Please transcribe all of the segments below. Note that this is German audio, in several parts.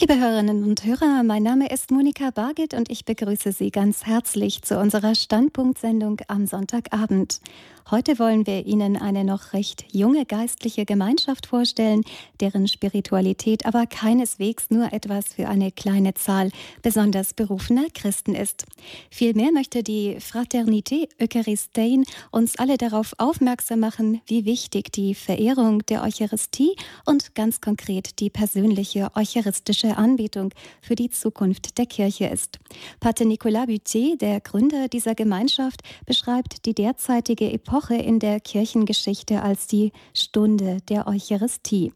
Liebe Hörerinnen und Hörer, mein Name ist Monika Bargit und ich begrüße Sie ganz herzlich zu unserer Standpunktsendung am Sonntagabend. Heute wollen wir Ihnen eine noch recht junge geistliche Gemeinschaft vorstellen, deren Spiritualität aber keineswegs nur etwas für eine kleine Zahl besonders berufener Christen ist. Vielmehr möchte die Fraternité Eucharistein uns alle darauf aufmerksam machen, wie wichtig die Verehrung der Eucharistie und ganz konkret die persönliche eucharistische Anbetung für die Zukunft der Kirche ist. Pater Nicolas Buté, der Gründer dieser Gemeinschaft, beschreibt die derzeitige Epoche in der Kirchengeschichte als die Stunde der Eucharistie.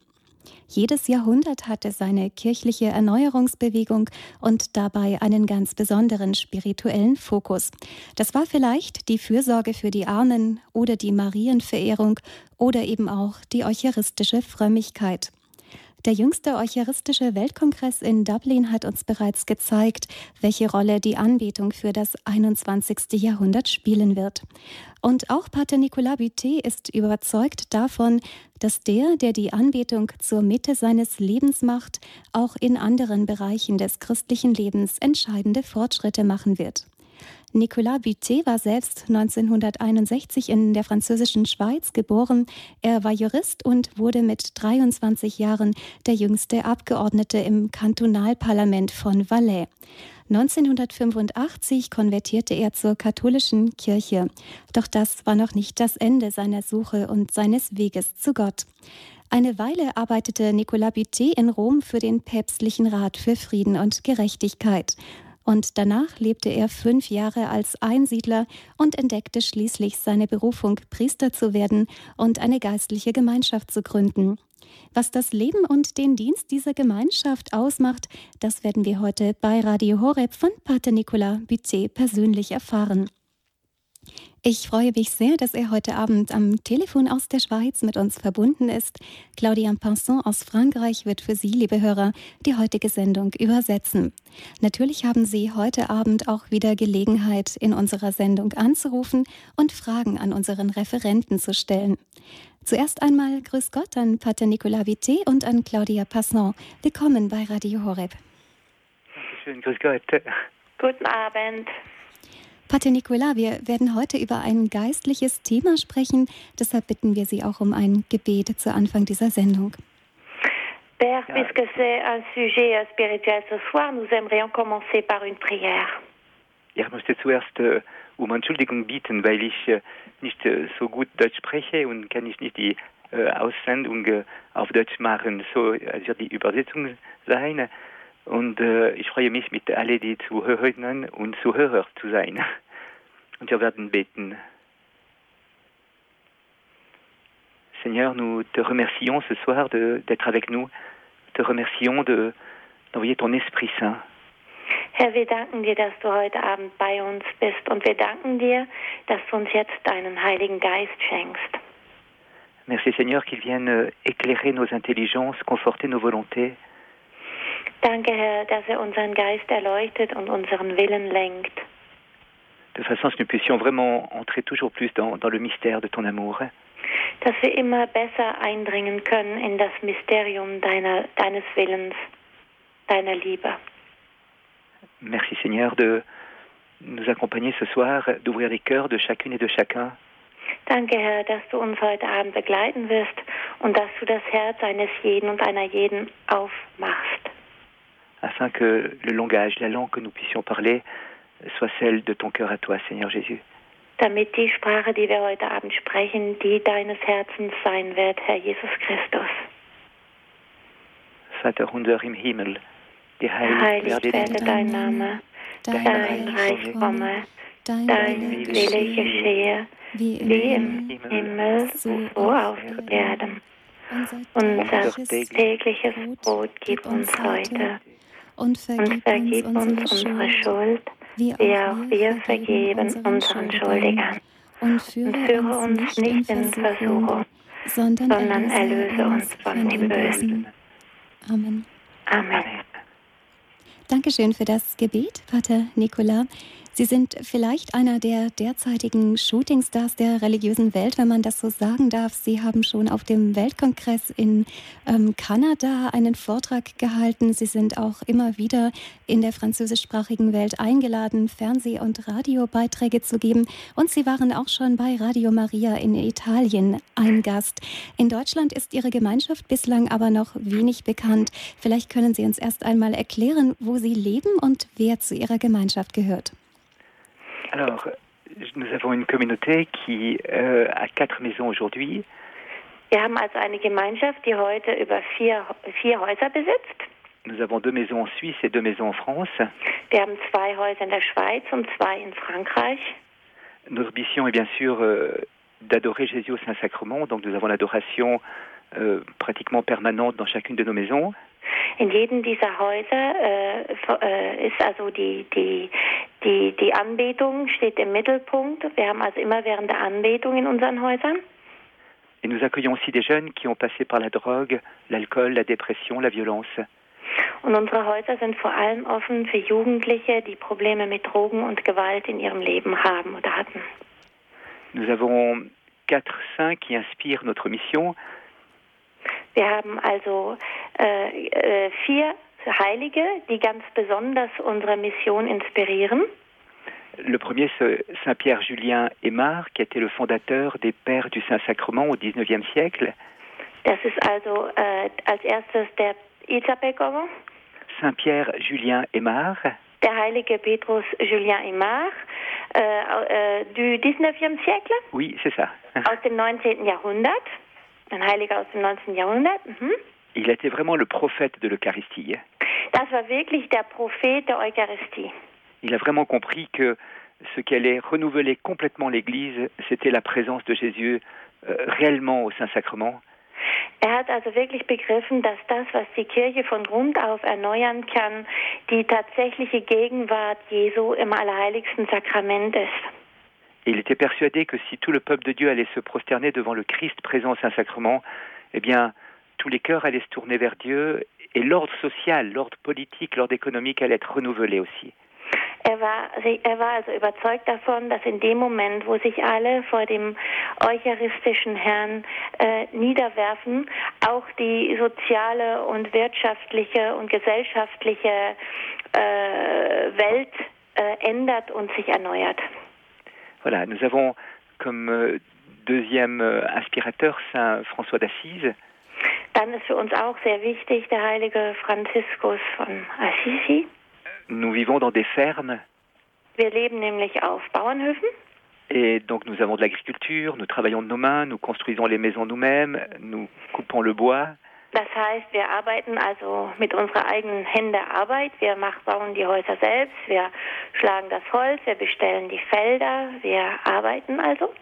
Jedes Jahrhundert hatte seine kirchliche Erneuerungsbewegung und dabei einen ganz besonderen spirituellen Fokus. Das war vielleicht die Fürsorge für die Armen oder die Marienverehrung oder eben auch die eucharistische Frömmigkeit. Der jüngste Eucharistische Weltkongress in Dublin hat uns bereits gezeigt, welche Rolle die Anbetung für das 21. Jahrhundert spielen wird. Und auch Pater Nicolas Buté ist überzeugt davon, dass der, der die Anbetung zur Mitte seines Lebens macht, auch in anderen Bereichen des christlichen Lebens entscheidende Fortschritte machen wird. Nicolas Buté war selbst 1961 in der französischen Schweiz geboren. Er war Jurist und wurde mit 23 Jahren der jüngste Abgeordnete im Kantonalparlament von Valais. 1985 konvertierte er zur katholischen Kirche. Doch das war noch nicht das Ende seiner Suche und seines Weges zu Gott. Eine Weile arbeitete Nicolas Buté in Rom für den Päpstlichen Rat für Frieden und Gerechtigkeit und danach lebte er fünf Jahre als Einsiedler und entdeckte schließlich seine Berufung, Priester zu werden und eine geistliche Gemeinschaft zu gründen. Was das Leben und den Dienst dieser Gemeinschaft ausmacht, das werden wir heute bei Radio Horeb von Pater Nicolas Bucet persönlich erfahren. Ich freue mich sehr, dass er heute Abend am Telefon aus der Schweiz mit uns verbunden ist. Claudia Pinson aus Frankreich wird für Sie, liebe Hörer, die heutige Sendung übersetzen. Natürlich haben Sie heute Abend auch wieder Gelegenheit, in unserer Sendung anzurufen und Fragen an unseren Referenten zu stellen. Zuerst einmal Grüß Gott an Pater Nicolas Vité und an Claudia Passon. Willkommen bei Radio Horeb. Dankeschön, Grüß Gott. Guten Abend. Pater Nicolas, wir werden heute über ein geistliches Thema sprechen. Deshalb bitten wir Sie auch um ein Gebet zu Anfang dieser Sendung. Père, ja. puisque c'est un sujet spirituel ce soir, nous aimerions commencer par une prière. Ja, ich möchte zuerst äh, um Entschuldigung bitten, weil ich äh, nicht äh, so gut Deutsch spreche und kann ich nicht die äh, Aussendung äh, auf Deutsch machen. So also wird die Übersetzung sein. Und äh, ich freue mich mit allen die Zuhörerinnen und Zuhörer zu sein. Und wir werden beten. Seigneur, nous te remercions ce soir d'être avec nous. Te remercions d'envoyer ton Esprit Saint. Herr, wir danken dir, dass du heute Abend bei uns bist und wir danken dir, dass du uns jetzt deinen Heiligen Geist schenkst. Merci Seigneur qu'il vienne éclairer nos intelligences, conforter nos volontés. Danke Herr, dass er unseren Geist erleuchtet und unseren Willen lenkt de façon à ce que nous puissions vraiment entrer toujours plus dans, dans le mystère de ton amour. Dass wir immer besser eindringen können in das Mysterium deiner, deines Willens, deiner Liebe. Merci Seigneur de nous accompagner ce soir, d'ouvrir les cœurs de chacune et de chacun. Danke, Herr, dass du uns heute Abend begleiten wirst und dass du das Herz eines jeden und einer jeden aufmachst. Afin que le langage, la langue que nous puissions parler, soit celle de ton cœur à toi, Seigneur Jésus. Damit die Sprache, die wir heute Abend sprechen, die deines Herzens sein wird, Herr Jesus Christus. Vater unser im Himmel, geheiligt werde dein Name, dein Reich komme, dein Wille geschehe, wie im Himmel, so auf Erden. Unser tägliches Brot gib uns heute und vergib uns unsere Schuld, wie auch wir vergeben unseren Schuldigern. Und führe uns nicht in Versuchung, sondern erlöse uns von dem Bösen. Amen. Amen. Dankeschön für das Gebet, Pater Nicola. Sie sind vielleicht einer der derzeitigen Shootingstars der religiösen Welt, wenn man das so sagen darf. Sie haben schon auf dem Weltkongress in ähm, Kanada einen Vortrag gehalten. Sie sind auch immer wieder in der französischsprachigen Welt eingeladen, Fernseh- und Radiobeiträge zu geben. Und Sie waren auch schon bei Radio Maria in Italien ein Gast. In Deutschland ist Ihre Gemeinschaft bislang aber noch wenig bekannt. Vielleicht können Sie uns erst einmal erklären, wo Sie leben und wer zu Ihrer Gemeinschaft gehört. Alors, nous avons une communauté qui euh, a quatre maisons aujourd'hui. Wir haben also eine Gemeinschaft, die heute über vier, vier Häuser besitzt. Nous avons deux maisons en Suisse et deux maisons en France. Wir haben zwei Häuser in der Schweiz und zwei in Frankreich. Notre mission est bien sûr euh, d'adorer Jésus au Saint-Sacrement, donc nous avons l'adoration euh, pratiquement permanente dans chacune de nos maisons. In jedem dieser Häuser äh, äh, ist also die, die, die, die Anbetung steht im Mittelpunkt. Wir haben also immer während der Anbetung in unseren Häusern. Et nous accueillons aussi des jeunes qui ont passé par la drogue, l'alcool, la dépression, la violence. Und unsere Häuser sind vor allem offen für Jugendliche, die Probleme mit Drogen und Gewalt in ihrem Leben haben oder hatten. Nous avons quatre saints qui inspirent notre mission. Wir haben also äh, äh, vier Heilige, die ganz besonders unsere Mission inspirieren. Le premier, c'est Saint Pierre Julien Aymar, qui était le fondateur des Pères du Saint-Sacrement au XIXe siècle. Das ist also äh, als erstes der Isabelkowo. Saint Pierre Julien Aymar. Der heilige Petrus Julien Aymar äh, äh, du 19e siècle? Oui, c'est ça. Aus dem 19. Jahrhundert. Ein Heiliger aus dem 19. Jahrhundert. Mhm. Il était vraiment le prophète de l'Eucharistie. Das war wirklich der Prophet der Eucharistie. Il a vraiment compris que ce qui allait renouveler complètement l'Église, c'était la présence de Jésus euh, réellement au Saint-Sacrement. Er hat also wirklich begriffen, dass das, was die Kirche von Grund auf erneuern kann, die tatsächliche Gegenwart Jesu im allerheiligsten Sakrament ist. Il était persuadé que si tout le peuple de Dieu allait se prosterner devant le Christ présent au Saint-Sacrement, eh bien, tous les cœurs allaient se tourner vers Dieu et l'ordre social, l'ordre politique, l'ordre économique allait être renouvelé aussi. Er war, er war also überzeugt davon, dass in dem Moment, wo sich alle vor dem eucharistischen Herrn äh, niederwerfen, auch die soziale und wirtschaftliche und gesellschaftliche äh, Welt äh, ändert und sich erneuert. Voilà, nous avons comme euh, deuxième euh, inspirateur Saint François d'Assise. Dann ist für uns auch sehr wichtig der heilige Franziskus von Assisi. Nous vivons dans des fermes. Wir leben nämlich auf Bauernhöfen. Et donc nous avons de l'agriculture, nous travaillons de nos mains, nous construisons les maisons nous-mêmes, nous coupons le bois. Das heißt, wir arbeiten also mit unserer eigenen Hände Arbeit. Wir machen, bauen die Häuser selbst, wir schlagen das Holz, wir bestellen die Felder, wir arbeiten also.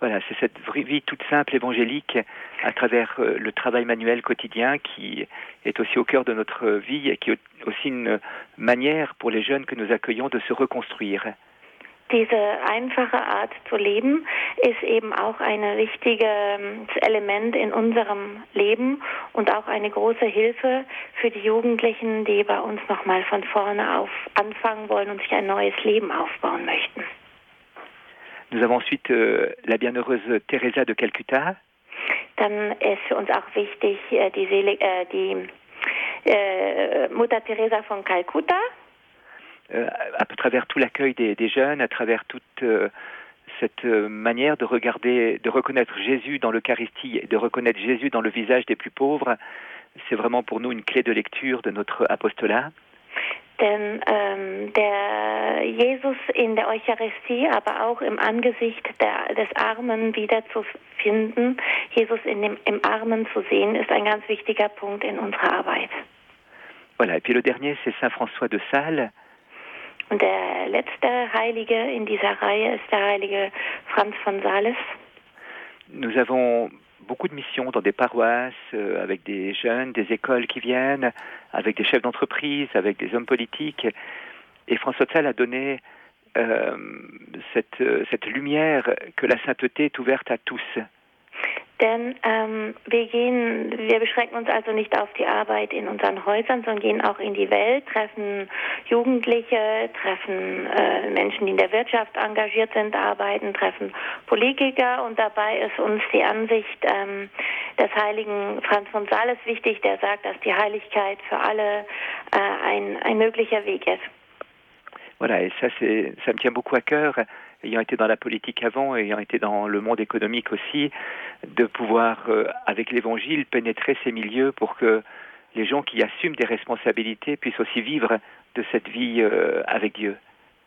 Voilà, c'est cette vie toute simple évangélique à travers euh, le travail manuel quotidien qui est aussi au cœur de notre vie et qui est aussi une manière pour les jeunes que nous accueillons de se reconstruire. Diese einfache Art zu leben ist eben auch ein wichtiges Element in unserem Leben und auch eine große Hilfe für die Jugendlichen, die bei uns nochmal von vorne auf anfangen wollen und sich ein neues Leben aufbauen möchten. Nous avons ensuite euh, la bienheureuse Teresa de Calcutta. Dann ist für uns auch wichtig äh, die, Selig äh, die äh, Mutter Teresa von Calcutta. Euh, à travers tout l'accueil des, des, jeunes, à travers toute euh, cette manière de regarder, de reconnaître Jésus dans l'Eucharistie, de reconnaître Jésus dans le visage des plus pauvres, c'est vraiment pour nous une clé de lecture de notre apostolat. Denn ähm, der Jesus in der Eucharistie, aber auch im Angesicht der, des Armen wiederzufinden, Jesus in dem, im Armen zu sehen, ist ein ganz wichtiger Punkt in unserer Arbeit. Voilà, et puis le dernier, c'est Saint François de Sales. Und der letzte Heilige in dieser Reihe ist der Heilige Franz von Sales. Nous avons beaucoup de missions dans des paroisses, euh, avec des jeunes, des écoles qui viennent, avec des chefs d'entreprise, avec des hommes politiques. Et François de Sales a donné euh, cette, cette lumière que la sainteté est ouverte à tous. Denn ähm, wir gehen, wir beschränken uns also nicht auf die Arbeit in unseren Häusern, sondern gehen auch in die Welt, treffen Jugendliche, treffen äh, Menschen, die in der Wirtschaft engagiert sind, arbeiten, treffen Politiker und dabei ist uns die Ansicht ähm, des heiligen Franz von Sales wichtig, der sagt, dass die Heiligkeit für alle äh, ein, ein möglicher Weg ist. Voilà, et ça, ça me tient beaucoup à cœur, ayant été dans la politique avant, ayant été dans le monde économique aussi, de pouvoir, euh, avec l'Évangile, pénétrer ces milieux pour que les gens qui assument des responsabilités puissent aussi vivre de cette vie euh, avec Dieu.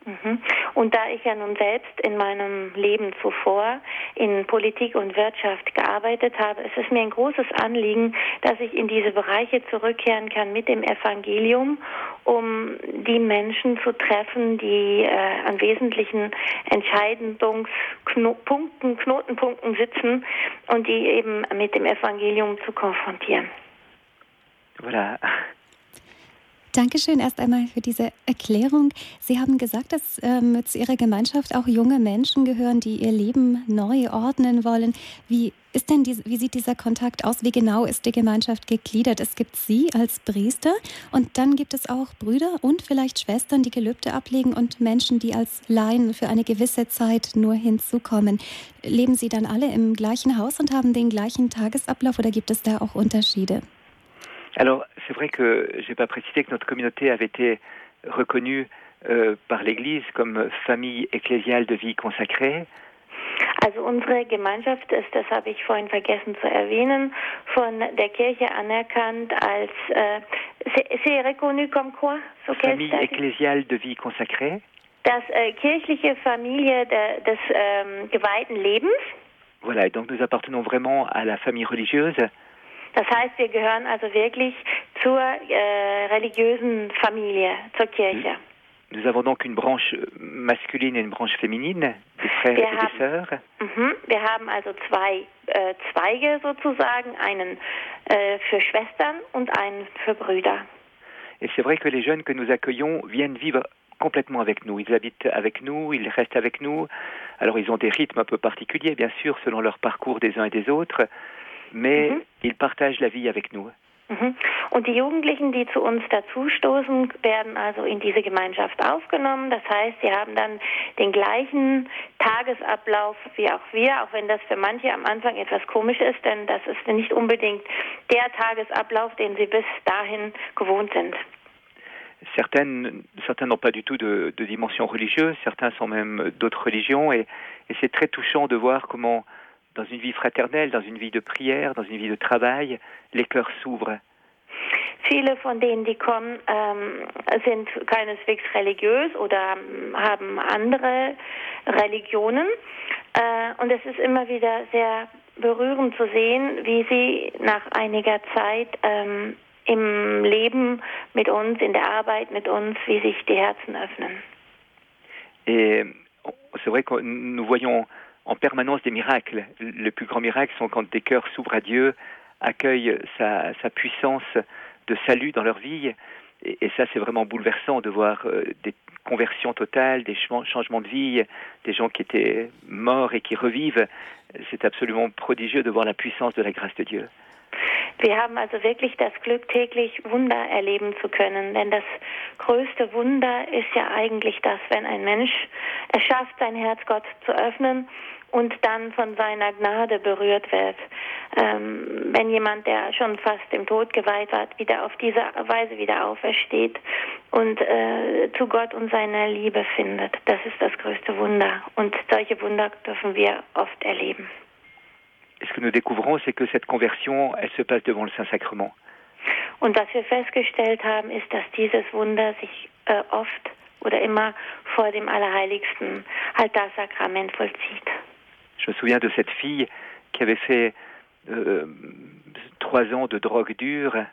Mhm. Und da ich ja nun selbst in meinem Leben zuvor in Politik und Wirtschaft gearbeitet habe, ist es mir ein großes Anliegen, dass ich in diese Bereiche zurückkehren kann mit dem Evangelium, um die Menschen zu treffen, die äh, an wesentlichen Entscheidungspunkten, Knotenpunkten sitzen und die eben mit dem Evangelium zu konfrontieren. Voilà. Dankeschön erst einmal für diese Erklärung. Sie haben gesagt, dass ähm, zu Ihrer Gemeinschaft auch junge Menschen gehören, die ihr Leben neu ordnen wollen. Wie ist denn diese, wie sieht dieser Kontakt aus? Wie genau ist die Gemeinschaft gegliedert? Es gibt Sie als Priester und dann gibt es auch Brüder und vielleicht Schwestern, die Gelübde ablegen und Menschen, die als Laien für eine gewisse Zeit nur hinzukommen. Leben Sie dann alle im gleichen Haus und haben den gleichen Tagesablauf oder gibt es da auch Unterschiede? Alors, c'est vrai que je n'ai pas précisé que notre communauté avait été reconnue euh, par l'Église comme famille ecclésiale de vie consacrée. Also unsere Gemeinschaft ist, das habe ich vorhin vergessen zu erwähnen, von der Kirche anerkannt als äh, c'est reconnu comme quoi? So famille ecclésiale de vie consacrée. Das äh, kirchliche Familie de, des ähm, geweihten Lebens. Voilà, et donc nous appartenons vraiment à la famille religieuse. Das heißt, wir gehören also wirklich zur äh, religiösen Familie, zur Kirche. Nous avons donc une branche masculine et une branche féminine, des frères wir et haben, des sœurs. Mhm, wir haben also zwei äh, Zweige sozusagen, einen äh, für Schwestern und einen für Brüder. Et c'est vrai que les jeunes que nous accueillons viennent vivre complètement avec nous. Ils habitent avec nous, ils restent avec nous. Alors ils ont des rythmes un peu particuliers, bien sûr, selon leur parcours des uns et des autres mais mhm. ils partagent la vie avec nous. Mhm. Und die Jugendlichen, die zu uns dazustoßen, werden also in diese Gemeinschaft aufgenommen. Das heißt, sie haben dann den gleichen Tagesablauf wie auch wir, auch wenn das für manche am Anfang etwas komisch ist, denn das ist nicht unbedingt der Tagesablauf, den sie bis dahin gewohnt sind. Certaines, certains n'ont pas du tout de, de, dimension religieuse, certains sont même d'autres religions, et, et c'est très touchant de voir comment dans une vie fraternelle, dans une vie de prière, dans une vie de travail, les cœurs s'ouvrent. Viele von denen, die kommen, ähm, sind keineswegs religiös oder haben andere Religionen. Äh, und es ist immer wieder sehr berührend zu sehen, wie sie nach einiger Zeit ähm, im Leben mit uns, in der Arbeit mit uns, wie sich die Herzen öffnen. Et c'est vrai que nous voyons en permanence des miracles. Le plus grand miracle sont quand des cœurs s'ouvrent à Dieu, accueillent sa, sa, puissance de salut dans leur vie. Et, et ça, c'est vraiment bouleversant de voir euh, des conversions totales, des changements de vie, des gens qui étaient morts et qui revivent. C'est absolument prodigieux de voir la puissance de la grâce de Dieu. Wir haben also wirklich das Glück, täglich Wunder erleben zu können. Denn das größte Wunder ist ja eigentlich das, wenn ein Mensch es schafft, sein Herz Gott zu öffnen und dann von seiner Gnade berührt wird. Ähm, wenn jemand, der schon fast dem Tod geweiht war, wieder auf diese Weise wieder aufersteht und äh, zu Gott und seiner Liebe findet, das ist das größte Wunder. Und solche Wunder dürfen wir oft erleben. Ce que nous découvrons, c'est que cette conversion, elle se passe devant le Saint-Sacrement. Und was wir festgestellt haben, ist, dass dieses Wunder sich äh, oft oder immer vor dem Allerheiligsten Altarsakrament vollzieht. Je me souviens de cette fille qui avait fait euh, trois ans de drogue dure.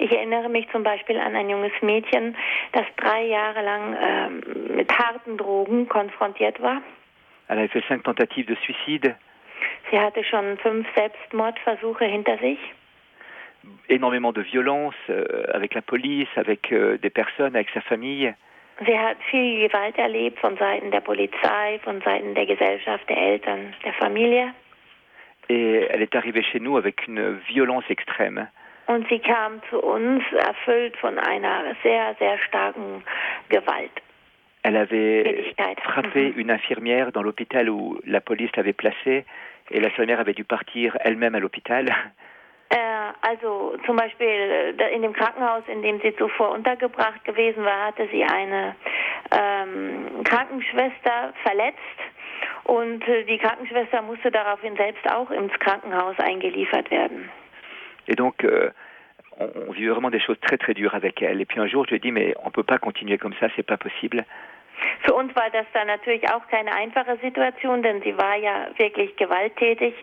Ich erinnere mich zum Beispiel an ein junges Mädchen, das drei Jahre lang äh, mit harten Drogen konfrontiert war. Elle avait fait cinq tentatives de suicide. Sie hatte schon fünf Selbstmordversuche hinter sich. Énormément de violence euh, avec la police, avec euh, des personnes, avec sa famille. Sie hat viel Gewalt erlebt von Seiten der Polizei, von Seiten der Gesellschaft, der Eltern, der Familie. Et elle est arrivée chez nous avec une violence extrême. Und sie kam zu uns erfüllt von einer sehr, sehr starken Gewalt. Elle avait frappé mhm. une infirmière dans l'hôpital où la police l'avait placée et l'infirmière avait dû partir elle-même à l'hôpital. Äh, also zum Beispiel äh, in dem Krankenhaus, in dem sie zuvor untergebracht gewesen war, hatte sie eine ähm, Krankenschwester verletzt und äh, die Krankenschwester musste daraufhin selbst auch ins Krankenhaus eingeliefert werden. Et donc, euh, on, on vit vraiment des choses très très dures avec elle. Et puis un jour, je lui ai dit, mais on peut pas continuer comme ça, c'est pas possible. Für uns war das dann natürlich auch keine einfache Situation, denn sie war ja wirklich gewalttätig.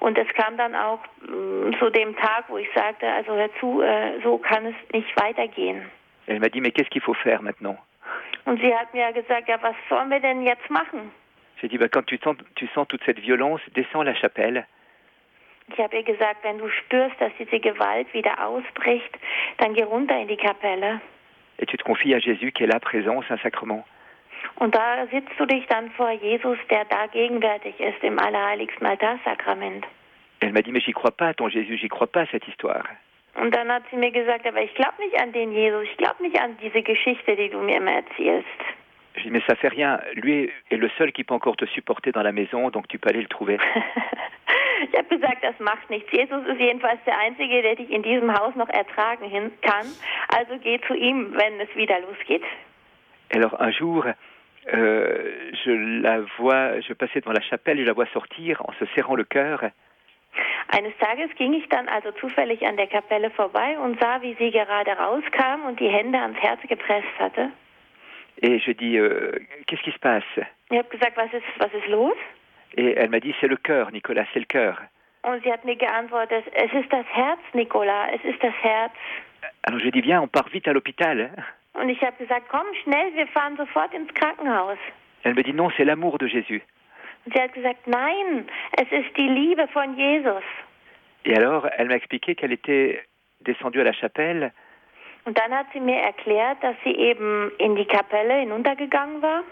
Und es kam dann auch äh, zu dem Tag, wo ich sagte, also hör zu, äh, so kann es nicht weitergehen. Elle m'a dit, mais qu'est-ce qu'il faut faire maintenant? Und sie hat mir gesagt, ja, was sollen wir denn jetzt machen? J'ai dit, bah, quand tu sens, tu sens toute cette violence, descends la chapelle. Ich habe ihr gesagt, wenn du spürst, dass diese Gewalt wieder ausbricht, dann geh runter in die Kapelle. Et tu te confies à Jésus qui est là présent, Saint-Sacrement. Und da sitzt du dich dann vor Jesus, der da gegenwärtig ist im allerheiligsten Altarsakrament. Elle m'a dit, mais j'y crois pas ton Jésus, j'y crois pas cette histoire. Und dann hat sie mir gesagt, aber ich glaube nicht an den Jesus, ich glaube nicht an diese Geschichte, die du mir immer erzählst. Je dis, mais ça fait rien. Lui est le seul qui peut encore te supporter dans la maison, donc tu peux aller le trouver. ich habe gesagt, das macht nichts. Jesus ist jedenfalls der Einzige, der dich in diesem Haus noch ertragen kann. Also geh zu ihm, wenn es wieder losgeht. Alors un jour, euh, je la vois, je passais devant la chapelle, je la vois sortir en se serrant le cœur. Eines Tages ging ich dann also zufällig an der Kapelle vorbei und sah, wie sie gerade rauskam und die Hände ans Herz gepresst hatte. Et je dis, euh, qu'est-ce qui se passe? Ich habe gesagt, was ist, was ist los? Et elle m'a dit, c'est le cœur, Nicolas, c'est le cœur. Und sie hat mir geantwortet, es ist das Herz, Nicolas, es ist das Herz. Alors je dis, viens, on part vite à l'hôpital. Und ich habe gesagt, komm schnell, wir fahren sofort ins Krankenhaus. Elle me dit, non, c'est l'amour de Jésus. Und sie hat gesagt, nein, es ist die Liebe von Jesus. Et alors, elle m'a expliqué qu'elle était descendue à la chapelle. Und dann hat sie mir erklärt, dass sie eben in die Kapelle hinuntergegangen war.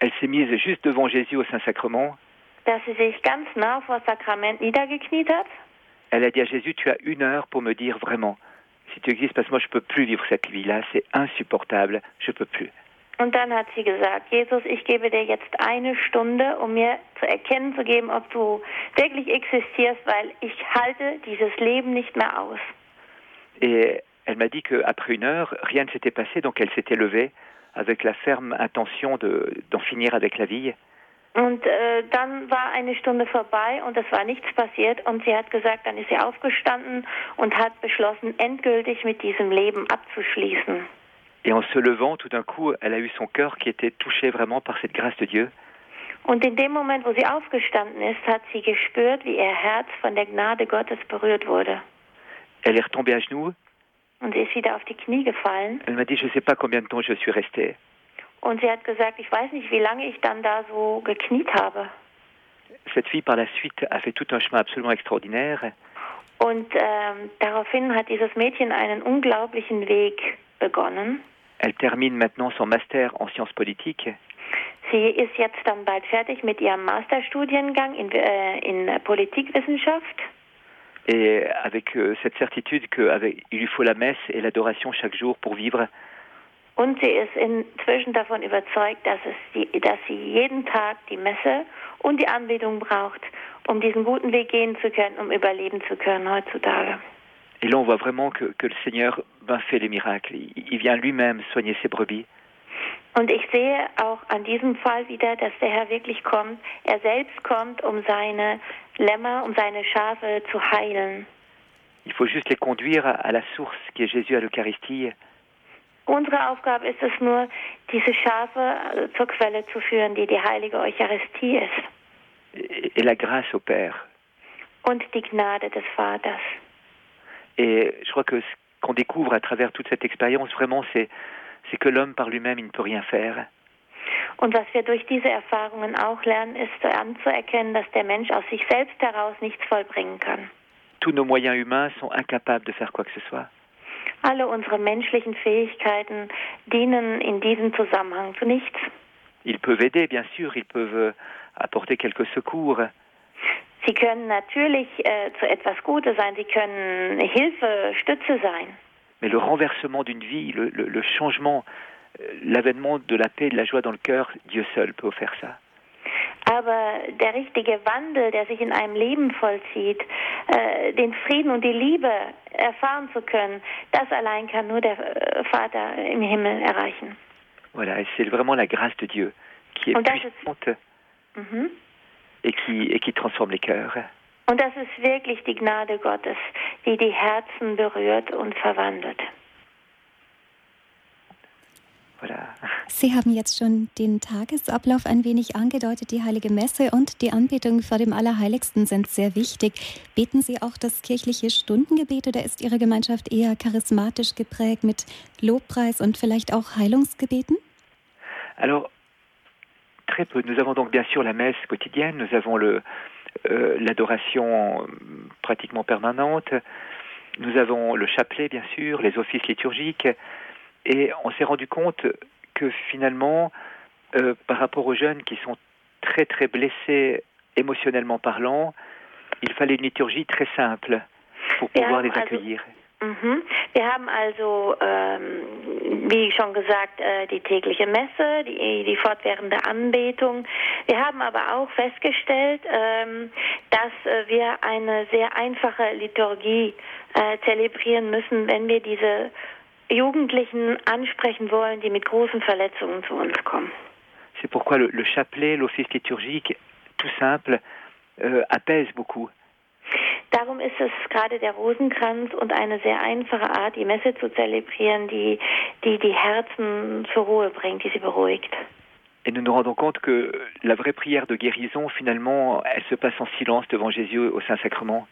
Elle s'est mise juste devant Jésus au Saint-Sacrement. Dass sie sich ganz nah vor das Sakrament niedergekniet hat. Elle a dit à Jésus, tu as une heure pour me dire vraiment si tu existes, parce que moi je peux plus vivre cette vie-là, c'est insupportable, je peux plus. Und dann hat sie gesagt, Jesus, ich gebe dir jetzt eine Stunde, um mir zu erkennen zu geben, ob du wirklich existierst, weil ich halte dieses Leben nicht mehr aus. Et elle m'a dit qu'après une heure, rien ne s'était passé, donc elle s'était levée avec la ferme intention d'en finir avec la vie. Und äh, dann war eine Stunde vorbei und es war nichts passiert und sie hat gesagt, dann ist sie aufgestanden und hat beschlossen, endgültig mit diesem Leben abzuschließen. Et en se levant, tout d'un coup, elle a eu son cœur qui était touché vraiment par cette grâce de Dieu. Und in dem Moment, wo sie aufgestanden ist, hat sie gespürt, wie ihr Herz von der Gnade Gottes berührt wurde. Elle est retombée à genoux. Und sie ist wieder auf die Knie gefallen. Elle m'a dit, je ne sais pas combien de temps je suis restée. Und sie hat gesagt, ich weiß nicht, wie lange ich dann da so gekniet habe. Cette fille par la suite a fait tout un chemin absolument extraordinaire. Und ähm, daraufhin hat dieses Mädchen einen unglaublichen Weg begonnen. Elle termine maintenant son master en sciences politiques. Sie ist jetzt dann bald fertig mit ihrem Masterstudiengang in, äh, in Politikwissenschaft. Et avec euh, cette certitude qu'il lui faut la messe et l'adoration chaque jour pour vivre. Und sie ist inzwischen davon überzeugt, dass, es die, dass sie jeden Tag die Messe und die Anbetung braucht, um diesen guten Weg gehen zu können, um überleben zu können heutzutage. Et là, on voit vraiment que, que le Seigneur ben, fait les miracles. Il, il vient lui-même soigner ses brebis. Und ich sehe auch an diesem Fall wieder, dass der Herr wirklich kommt. Er selbst kommt, um seine Lämmer, um seine Schafe zu heilen. Il faut juste les conduire à la source qui est Jésus à l'Eucharistie. Unsere Aufgabe ist es nur, diese Schafe zur Quelle zu führen, die die heilige Eucharistie ist. Et la grâce au Père. Und die Gnade des Vaters. Et je crois que ce qu'on découvre à travers toute cette expérience, vraiment, c'est, c'est que l'homme par lui-même, il ne peut rien faire. Und was wir durch diese Erfahrungen auch lernen, ist anzuerkennen, dass der Mensch aus sich selbst heraus nichts vollbringen kann. Tous nos moyens humains sont incapables de faire quoi que ce soit. Alle unsere menschlichen Fähigkeiten dienen in diesem Zusammenhang zu nichts. Ils peuvent aider, bien sûr, ils peuvent apporter quelques secours. Sie können natürlich äh, zu etwas Gutes sein, sie können Hilfe, Stütze sein. Mais le renversement d'une vie, le, le, le changement, euh, l'avènement de la paix et de la joie dans le cœur, Dieu seul peut faire ça. Aber der richtige Wandel, der sich in einem Leben vollzieht, äh, den Frieden und die Liebe erfahren zu können, das allein kann nur der äh, Vater im Himmel erreichen. Voilà, et c'est vraiment la grâce de Dieu qui est Und puissante ist, mhm. et, qui, et qui transforme les cœurs. Und das ist wirklich die Gnade Gottes, die die Herzen berührt und verwandelt. Voilà. Sie haben jetzt schon den Tagesablauf ein wenig angedeutet. Die heilige Messe und die Anbetung vor dem Allerheiligsten sind sehr wichtig. Beten Sie auch das kirchliche Stundengebet oder ist Ihre Gemeinschaft eher charismatisch geprägt mit Lobpreis und vielleicht auch Heilungsgebeten? Alors, très peu. Nous avons donc bien sûr la messe quotidienne, nous avons le, euh, l'adoration euh, pratiquement permanente, nous avons le chapelet bien sûr, les offices liturgiques, et on s'est rendu compte que finalement, euh, par rapport aux jeunes qui sont très très blessés émotionnellement parlant, il fallait une liturgie très simple pour pouvoir les accueillir. Mhm. Wir haben also, ähm, wie schon gesagt, äh, die tägliche Messe, die, die fortwährende Anbetung. Wir haben aber auch festgestellt, ähm, dass äh, wir eine sehr einfache Liturgie äh, zelebrieren müssen, wenn wir diese Jugendlichen ansprechen wollen, die mit großen Verletzungen zu uns kommen. C'est pourquoi le, le chapelet, l'office liturgique, tout simple, euh, apaise beaucoup. Darum ist es gerade der Rosenkranz und eine sehr einfache Art, die Messe zu zelebrieren, die die, die Herzen zur Ruhe bringt, die sie beruhigt. Et nous nous rendons compte que la vraie prière de guérison, finalement, elle se passe en silence devant Jésus au Saint-Sacrement.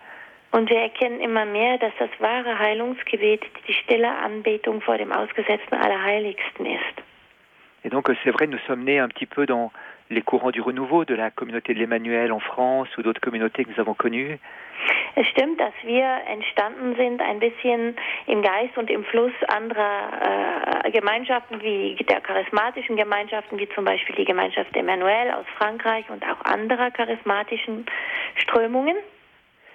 Und wir erkennen immer mehr, dass das wahre Heilungsgebet die stille Anbetung vor dem ausgesetzten Allerheiligsten ist. Et donc, euh, c'est vrai, nous sommes nés un petit peu dans les courants du renouveau de la communauté de l'Emmanuel en France ou d'autres communautés que nous avons connues. Es stimmt, dass wir entstanden sind ein bisschen im Geist und im Fluss anderer äh, Gemeinschaften wie der charismatischen Gemeinschaften, wie zum Beispiel die Gemeinschaft Emmanuel aus Frankreich und auch anderer charismatischen Strömungen.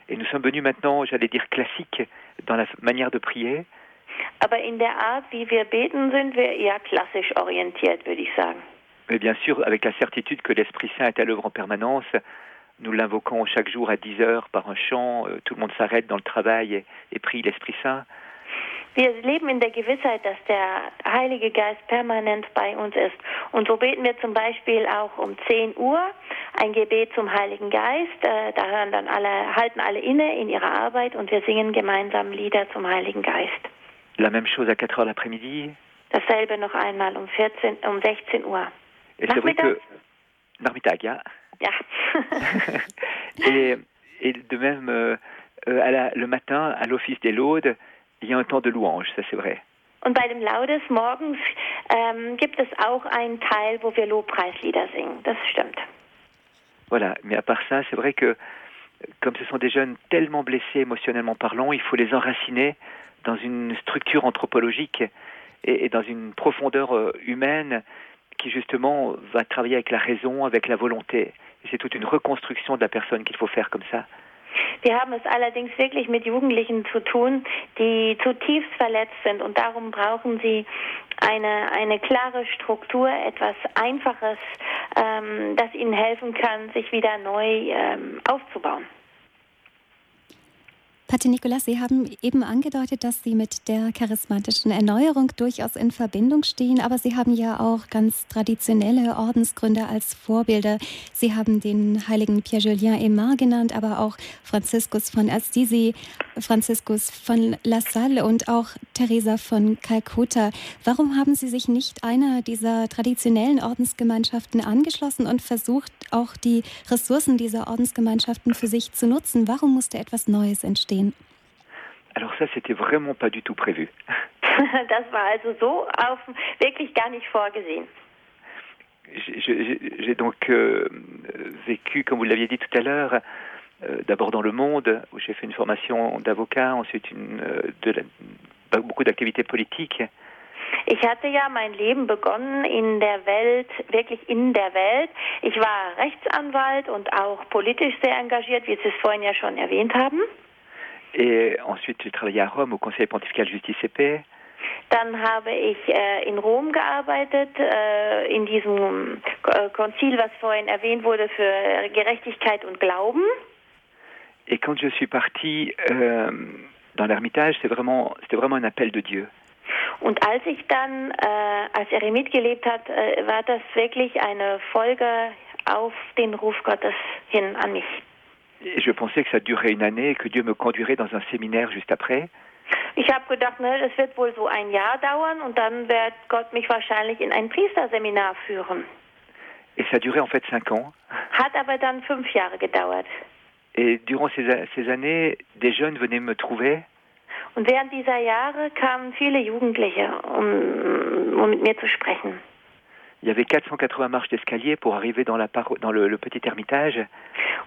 Et nous sommes venus maintenant, j'allais dire, classiques dans la manière de prier. Aber in der Art, wie wir beten, sind wir eher klassisch orientiert, würde ich sagen. Mais bien sûr, avec la certitude que l'Esprit Saint est à l'œuvre en permanence, nous l'invoquons chaque jour à 10 heures par un chant, euh, tout le monde s'arrête dans le travail et, et prie l'Esprit Saint. Wir leben in der Gewissheit, dass der Heilige Geist permanent bei uns ist. Und so beten wir zum Beispiel auch um 10 Uhr ein Gebet zum Heiligen Geist. Äh, Da hören dann alle, halten alle inne in ihrer Arbeit und wir singen gemeinsam Lieder zum Heiligen Geist. La même chose à 4 heures l'après-midi. Dasselbe noch einmal um 14, um 16 Uhr. Et Nachmittag? Nachmittag, ja. Ja. et, et de même, euh, à la- le matin, à l'office des laudes, il y a un temps de louange, ça c'est vrai. Und bei dem Laudes morgens ähm, gibt es auch einen Teil, wo wir Lobpreislieder singen. Das stimmt. Voilà. Mais à part ça, c'est vrai que comme ce sont des jeunes tellement blessés émotionnellement parlant, il faut les enraciner dans une structure anthropologique et, et dans une profondeur euh, humaine qui justement va travailler avec la raison, avec la volonté. C'est toute une reconstruction de la personne qu'il faut faire comme ça. Wir haben es allerdings wirklich mit Jugendlichen zu tun, die zutiefst verletzt sind und darum brauchen sie eine, eine klare Struktur, etwas Einfaches, ähm, das ihnen helfen kann, sich wieder neu ähm, aufzubauen. Pater Nikolaus, Sie haben eben angedeutet, dass Sie mit der charismatischen Erneuerung durchaus in Verbindung stehen, aber Sie haben ja auch ganz traditionelle Ordensgründer als Vorbilder. Sie haben den heiligen Pierre-Julien Aymar genannt, aber auch Franziskus von Assisi, Franziskus von La Salle und auch Teresa von Kalkutta. Warum haben Sie sich nicht einer dieser traditionellen Ordensgemeinschaften angeschlossen und versucht, auch die Ressourcen dieser Ordensgemeinschaften für sich zu nutzen? Warum musste etwas Neues entstehen? Alors ça, c'était vraiment pas du tout prévu. Das war also so auf, wirklich gar nicht vorgesehen. J'ai donc euh, vécu, comme vous l'aviez dit tout à l'heure, euh, d'abord dans le monde, où j'ai fait une formation d'avocat, ensuite une, euh, de la- beaucoup d'activités politiques. Ich hatte ja mein Leben begonnen in der Welt, wirklich in der Welt. Ich war Rechtsanwalt und auch politisch sehr engagiert, wie Sie es vorhin ja schon erwähnt haben. Et ensuite, j'ai travaillé à Rome au Conseil pontifical Justice et Paix. Dann habe ich äh, in Rom gearbeitet, äh, in diesem äh, Konzil, was vorhin erwähnt wurde, für Gerechtigkeit und Glauben. Et quand je suis parti euh, dans l'Ermitage, c'était vraiment, vraiment un appel de Dieu. Und als ich dann äh, als Eremit gelebt hat, äh, war das wirklich eine Folge auf den Ruf Gottes hin an mich. Et je pensais que ça durerait une année et que Dieu me conduirait dans un séminaire juste après. Ich habe gedacht, ne, das wird wohl so ein Jahr dauern und dann wird Gott mich wahrscheinlich in ein Priesterseminar führen. Et ça durait en fait cinq ans. Hat aber dann fünf Jahre gedauert. Et durant ces, ces années, des jeunes venaient me trouver. Und während dieser Jahre kamen viele Jugendliche, um, um mit mir zu sprechen. Il y avait 480 marches d'escalier pour arriver dans, la paro- dans le, le petit ermitage.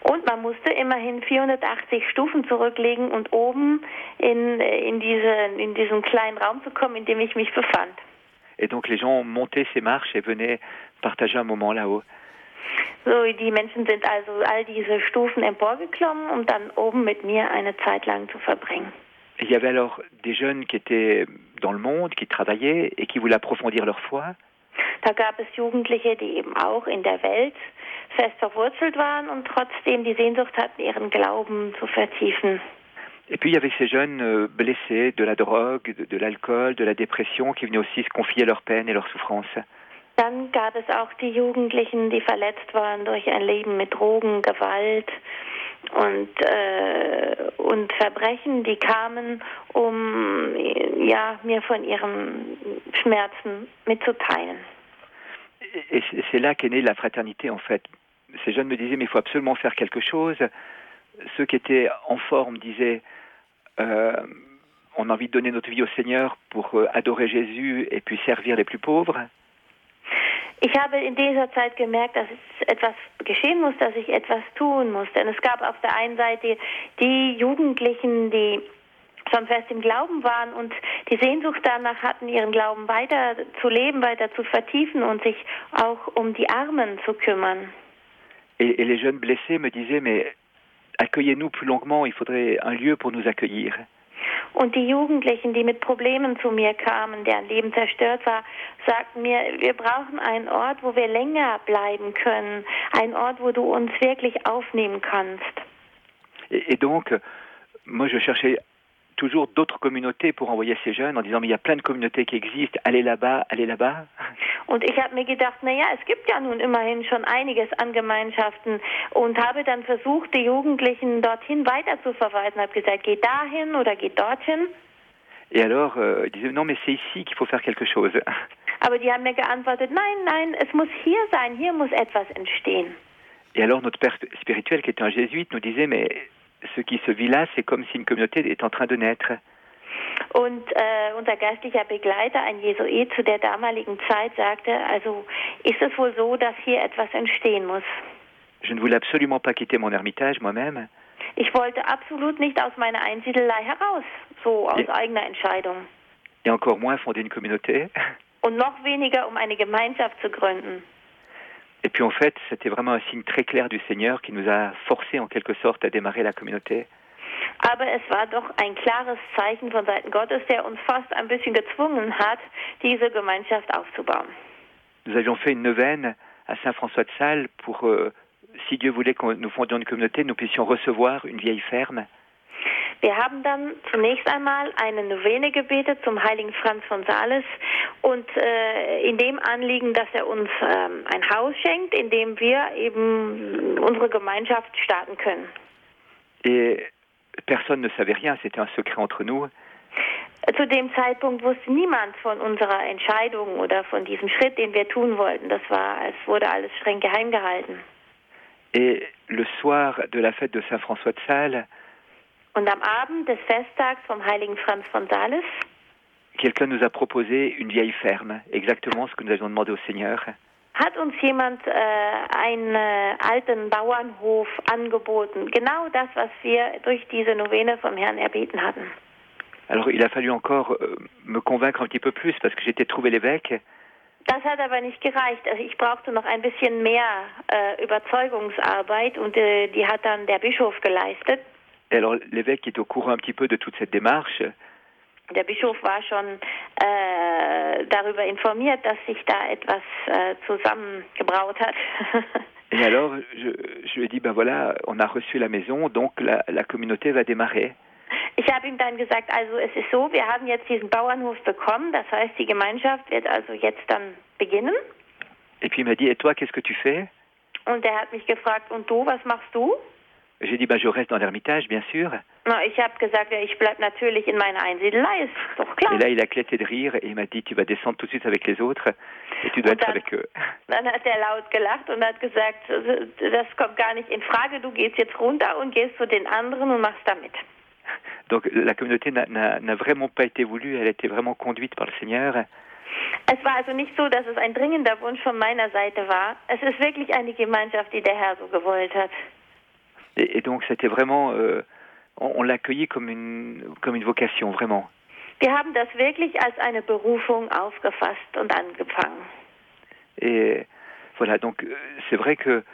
Und man musste immerhin 480 Stufen zurücklegen und oben in, in, diese, in diesen kleinen Raum zu kommen, in dem ich mich befand. Et donc les gens montaient ces marches et venaient partager un moment là-haut. So, die Menschen sind also all diese Stufen emporgeklommen, um dann oben mit mir eine Zeit lang zu verbringen. Il y avait alors des jeunes qui étaient dans le monde, qui travaillaient et qui voulaient approfondir leur foi. Da gab es Jugendliche, die eben auch in der Welt fest verwurzelt waren und trotzdem die Sehnsucht hatten, ihren Glauben zu vertiefen. Et puis il y avait ces jeunes euh, blessés de la drogue, de, de l'alcool, de la dépression, qui venaient aussi se confier leurs peines et leurs souffrances. Dann gab es auch die Jugendlichen, die verletzt waren durch ein Leben mit Drogen, Gewalt und, äh, und Verbrechen, die kamen, um ja, mir von ihren Schmerzen mitzuteilen. Et c'est là qu'est née la fraternité en fait. Ces jeunes me disaient mais il faut absolument faire quelque chose. Ceux qui étaient en forme disaient euh, on a envie de donner notre vie au Seigneur pour euh, adorer Jésus et puis servir les plus pauvres. Ich habe in dieser Zeit gemerkt, dass etwas geschehen muss, dass ich etwas tun muss. Denn es gab auf der einen Seite die Jugendlichen, die schon fest im Glauben waren und die Sehnsucht danach hatten, ihren Glauben weiter zu leben, weiter zu vertiefen und sich auch um die Armen zu kümmern. Et, et les jeunes blessés me disaient mais accueillez-nous plus longuement, il faudrait un lieu pour nous accueillir. Und die Jugendlichen, die mit Problemen zu mir kamen, deren Leben zerstört war, sagten mir, wir brauchen einen Ort, wo wir länger bleiben können, einen Ort, wo du uns wirklich aufnehmen kannst. Et, et donc, euh, moi je cherchais toujours d'autres communautés pour envoyer ces jeunes en disant mais il y a plein de communautés qui existent, allez là-bas, allez là-bas. Und ich habe mir gedacht, na ja, es gibt ja nun immerhin schon einiges an Gemeinschaften und habe dann versucht, die Jugendlichen dorthin weiterzuverweisen. Habe gesagt, geht dahin oder geht dorthin. Et alors, euh, ils disaient non mais c'est ici qu'il faut faire quelque chose. Aber die haben mir geantwortet, nein, nein, es muss hier sein, hier muss etwas entstehen. Et alors notre père spirituel qui était un jésuite nous disait mais ce qui se vit là, c'est comme si une communauté est en train de naître. Und äh, unser geistlicher Begleiter, ein Jesuit zu der damaligen Zeit, sagte, also ist es wohl so, dass hier etwas entstehen muss. Je ne voulais absolument pas quitter mon ermitage moi-même. Ich wollte absolut nicht aus meiner Einsiedelei heraus, so aus Ja. eigener Entscheidung. et encore moins fonder une communauté. Und noch weniger, um eine Gemeinschaft zu gründen. Et puis en fait, c'était vraiment un signe très clair du Seigneur qui nous a forcé en quelque sorte à démarrer la communauté. Aber es war doch ein klares Zeichen von Seiten Gottes, der uns fast ein bisschen gezwungen hat, diese Gemeinschaft aufzubauen. Nous avions fait une neuvaine à Saint-François de Sales pour, euh, si Dieu voulait que nous fondions une communauté, nous puissions recevoir une vieille ferme. Wir haben dann zunächst einmal eine Novene gebetet zum heiligen Franz von Sales und äh, in dem Anliegen, dass er uns ähm, ein Haus schenkt, in dem wir eben unsere Gemeinschaft starten können. Et personne ne savait rien, c'était un secret entre nous. Zu dem Zeitpunkt wusste niemand von unserer Entscheidung oder von diesem Schritt, den wir tun wollten. Das war, es wurde alles streng geheim gehalten. Et le soir de la fête de Saint-François de Sales, Und am Abend des Festtags vom heiligen Franz von Sales quelqu'un nous a proposé une vieille ferme, exactement ce que nous avions demandé au Seigneur. hat uns jemand äh, einen äh, alten Bauernhof angeboten. Genau das, was wir durch diese Novene vom Herrn erbeten hatten. Alors il a fallu encore euh, me convaincre un petit peu plus parce que j'étais trouvé l'évêque. Das hat aber nicht gereicht. Also ich brauchte noch ein bisschen mehr äh, Überzeugungsarbeit und äh, die hat dann der Bischof geleistet. Et alors l'évêque est au courant un petit peu de toute cette démarche. Der Bischof war schon äh, darüber informiert, dass sich da etwas äh, zusammengebraut hat. Et alors, je, je lui ai dit, ben voilà, on a reçu la maison, donc la, la communauté va démarrer. Ich habe ihm dann gesagt, also es ist so, wir haben jetzt diesen Bauernhof bekommen, das heißt, die Gemeinschaft wird also jetzt dann beginnen. Et puis il m'a dit, et toi, qu'est-ce que tu fais Und er hat mich gefragt, und du, was machst du? J'ai dit, ben je reste dans l'ermitage, bien sûr. Na, ich habe gesagt, ja, ich bleibe natürlich in meiner Einsiedelei, ist doch klar. Et là, il a éclaté de rire et il m'a dit, tu vas descendre tout de suite avec les autres et tu dois Und être dann- avec eux. Dann hat er laut gelacht und hat gesagt, das kommt gar nicht in Frage, du gehst jetzt runter und gehst zu den anderen und machst damit. Donc la communauté n'a- n'a n'a vraiment pas été voulue, elle a été vraiment conduite par le Seigneur. Es war also nicht so, dass es ein dringender Wunsch von meiner Seite war. Es ist wirklich eine Gemeinschaft, die der Herr so gewollt hat. Et, et donc c'était vraiment, euh, on, on l'a accueilli comme une, comme une vocation, vraiment. Wir haben das wirklich als eine Berufung aufgefasst und angefangen. Et voilà, donc euh, c'est vrai que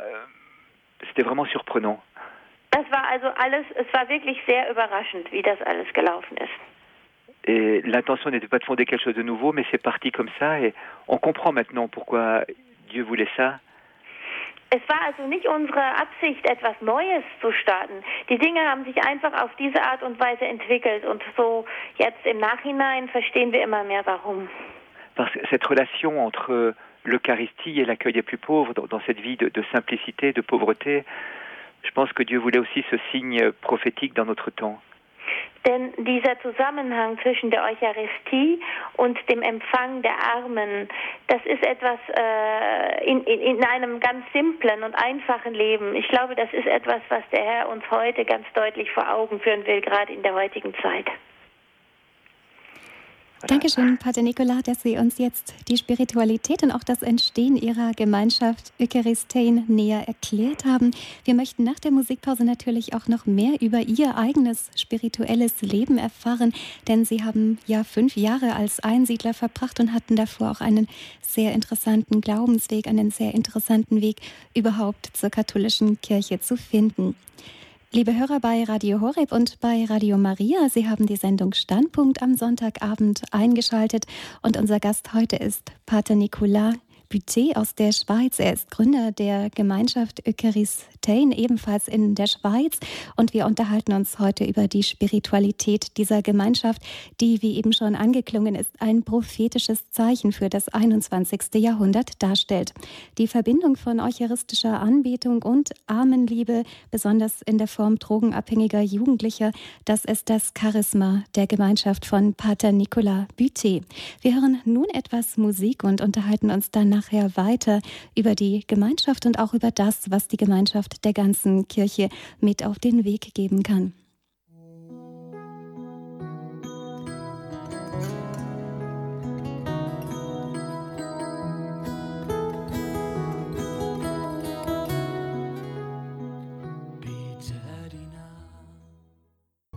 euh, c'était vraiment surprenant. Das war also alles, es war wirklich sehr überraschend, wie das alles gelaufen ist. Et l'intention n'était pas de fonder quelque chose de nouveau, mais c'est parti comme ça et on comprend maintenant pourquoi Dieu voulait ça. Es war also nicht unsere Absicht, etwas Neues zu starten. Die Dinge haben sich einfach auf diese Art und Weise entwickelt und so jetzt im Nachhinein verstehen wir immer mehr warum. Cette relation entre l'Eucharistie et l'accueil des plus pauvres dans cette vie de, de simplicité, de pauvreté, je pense que Dieu voulait aussi ce signe prophétique dans notre temps. Denn dieser Zusammenhang zwischen der Eucharistie und dem Empfang der Armen, das ist etwas äh, in, in, in einem ganz simplen und einfachen Leben. Ich glaube, das ist etwas, was der Herr uns heute ganz deutlich vor Augen führen will, gerade in der heutigen Zeit. Dankeschön, Pater Nicola, dass Sie uns jetzt die Spiritualität und auch das Entstehen Ihrer Gemeinschaft Eucharistein näher erklärt haben. Wir möchten nach der Musikpause natürlich auch noch mehr über Ihr eigenes spirituelles Leben erfahren, denn Sie haben ja fünf Jahre als Einsiedler verbracht und hatten davor auch einen sehr interessanten Glaubensweg, einen sehr interessanten Weg überhaupt zur katholischen Kirche zu finden. Liebe Hörer bei Radio Horeb und bei Radio Maria, Sie haben die Sendung Standpunkt am Sonntagabend eingeschaltet. Und unser Gast heute ist Pater Nicolas Butet aus der Schweiz. Er ist Gründer der Gemeinschaft Eucharistein, ebenfalls in der Schweiz. Und wir unterhalten uns heute über die Spiritualität dieser Gemeinschaft, die, wie eben schon angeklungen ist, ein prophetisches Zeichen für das 21. Jahrhundert darstellt. Die Verbindung von eucharistischer Anbetung und Armenliebe, besonders in der Form drogenabhängiger Jugendlicher, das ist das Charisma der Gemeinschaft von Pater Nicolas Butet. Wir hören nun etwas Musik und unterhalten uns dann nachher weiter über die Gemeinschaft und auch über das, was die Gemeinschaft der ganzen Kirche mit auf den Weg geben kann.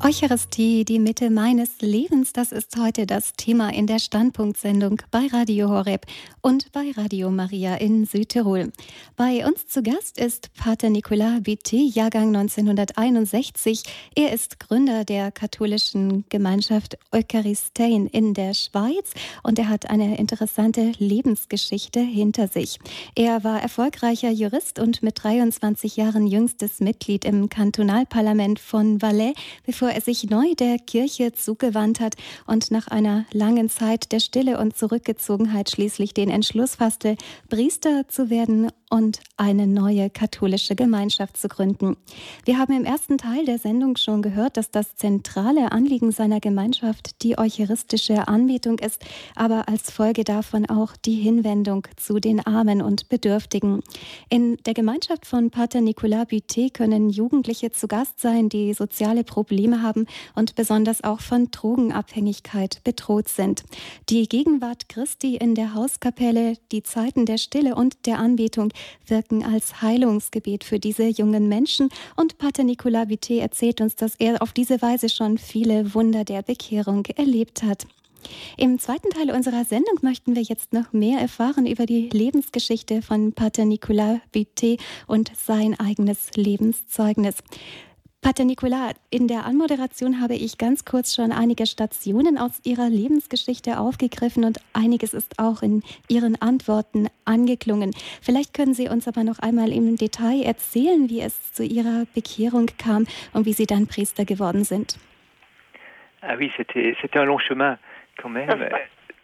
Eucharistie, die Mitte meines Lebens, das ist heute das Thema in der Standpunktsendung bei Radio Horeb und bei Radio Maria in Südtirol. Bei uns zu Gast ist Pater Nicolas Butet, Jahrgang 1961. Er ist Gründer der katholischen Gemeinschaft Eucharistein in der Schweiz und er hat eine interessante Lebensgeschichte hinter sich. Er war erfolgreicher Jurist und mit 23 Jahren jüngstes Mitglied im Kantonalparlament von Valais, bevor er sich neu der Kirche zugewandt hat und nach einer langen Zeit der Stille und Zurückgezogenheit schließlich den Entschluss fasste, Priester zu werden und eine neue katholische Gemeinschaft zu gründen. Wir haben im ersten Teil der Sendung schon gehört, dass das zentrale Anliegen seiner Gemeinschaft die eucharistische Anbetung ist, aber als Folge davon auch die Hinwendung zu den Armen und Bedürftigen. In der Gemeinschaft von Pater Nicolas Butet können Jugendliche zu Gast sein, die soziale Probleme haben und besonders auch von Drogenabhängigkeit bedroht sind. Die Gegenwart Christi in der Hauskapelle, die Zeiten der Stille und der Anbetung, wirken als Heilungsgebet für diese jungen Menschen. Und Pater Nicolas Vité erzählt uns, dass er auf diese Weise schon viele Wunder der Bekehrung erlebt hat. Im zweiten Teil unserer Sendung möchten wir jetzt noch mehr erfahren über die Lebensgeschichte von Pater Nicolas Vité und sein eigenes Lebenszeugnis. Pater Nicolas, in der Anmoderation habe ich ganz kurz schon einige Stationen aus Ihrer Lebensgeschichte aufgegriffen und einiges ist auch in Ihren Antworten angeklungen. Vielleicht können Sie uns aber noch einmal im Detail erzählen, wie es zu Ihrer Bekehrung kam und wie Sie dann Priester geworden sind. Ah oui, c'était un long chemin quand même. Das war,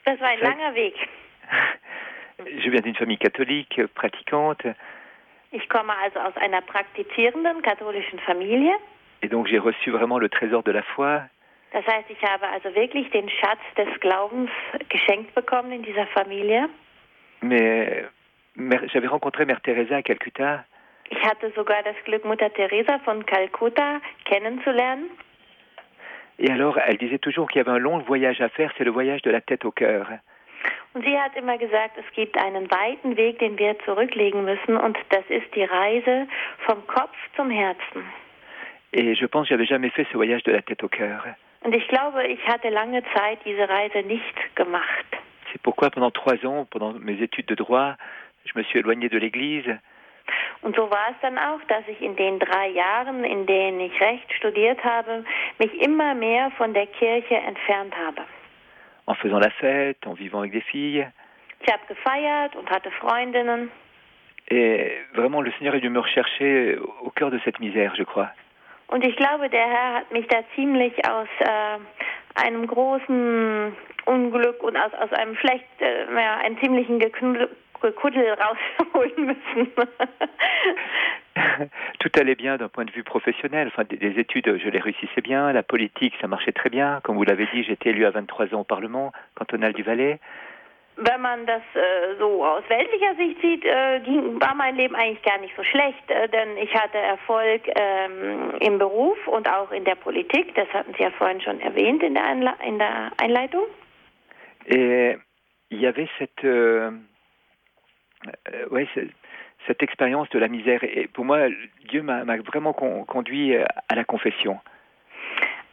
das war ein langer Weg. Je viens d'une famille catholique, pratiquante. Ich komme also aus einer praktizierenden katholischen Familie. Et donc j'ai reçu vraiment le trésor de la foi. Das heißt, ich habe also wirklich den Schatz des Glaubens geschenkt bekommen in dieser Familie. Mais, j'avais rencontré Mère Teresa à Calcutta. Ich hatte sogar das Glück, Mutter Teresa von Calcutta kennenzulernen. Et alors, elle disait toujours qu'il y avait un long voyage à faire, c'est le voyage de la tête au cœur. Und sie hat immer gesagt, es gibt einen weiten Weg, den wir zurücklegen müssen, und das ist die Reise vom Kopf zum Herzen. Et je pense j'avais jamais fait ce voyage de la tête au cœur. Und ich glaube, ich hatte lange Zeit diese Reise nicht gemacht. C'est pourquoi pendant trois ans, pendant mes études de droit, je me suis éloigné de l'Église. Und so war es dann auch, dass ich in den drei Jahren, in denen ich Recht studiert habe, mich immer mehr von der Kirche entfernt habe en faisant la fête, en vivant avec des filles. Ich habe gefeiert und hatte Freundinnen. Et vraiment, le Seigneur est dû me rechercher au cœur de cette misère, je crois. Und ich glaube, der Herr hat mich da ziemlich aus äh, einem großen Unglück und aus, aus einem schlecht, äh, ja, einem ziemlichen Kuddel rausholen müssen. Tout allait bien d'un point de vue professionnel. Enfin, des, études, je les réussissais bien. La politique, ça marchait très bien. Comme vous l'avez dit, j'étais élu à 23 ans au Parlement cantonal du Valais. Wenn man das äh, so aus weltlicher Sicht sieht, äh, ging, war mein Leben eigentlich gar nicht so schlecht, äh, denn ich hatte Erfolg ähm, im Beruf und auch in der Politik. Das hatten Sie ja vorhin schon erwähnt in der, Einle in der Einleitung. Et il y avait cette, euh, ouais, cette expérience de la misère. Et pour moi, Dieu m'a vraiment conduit euh, à la confession.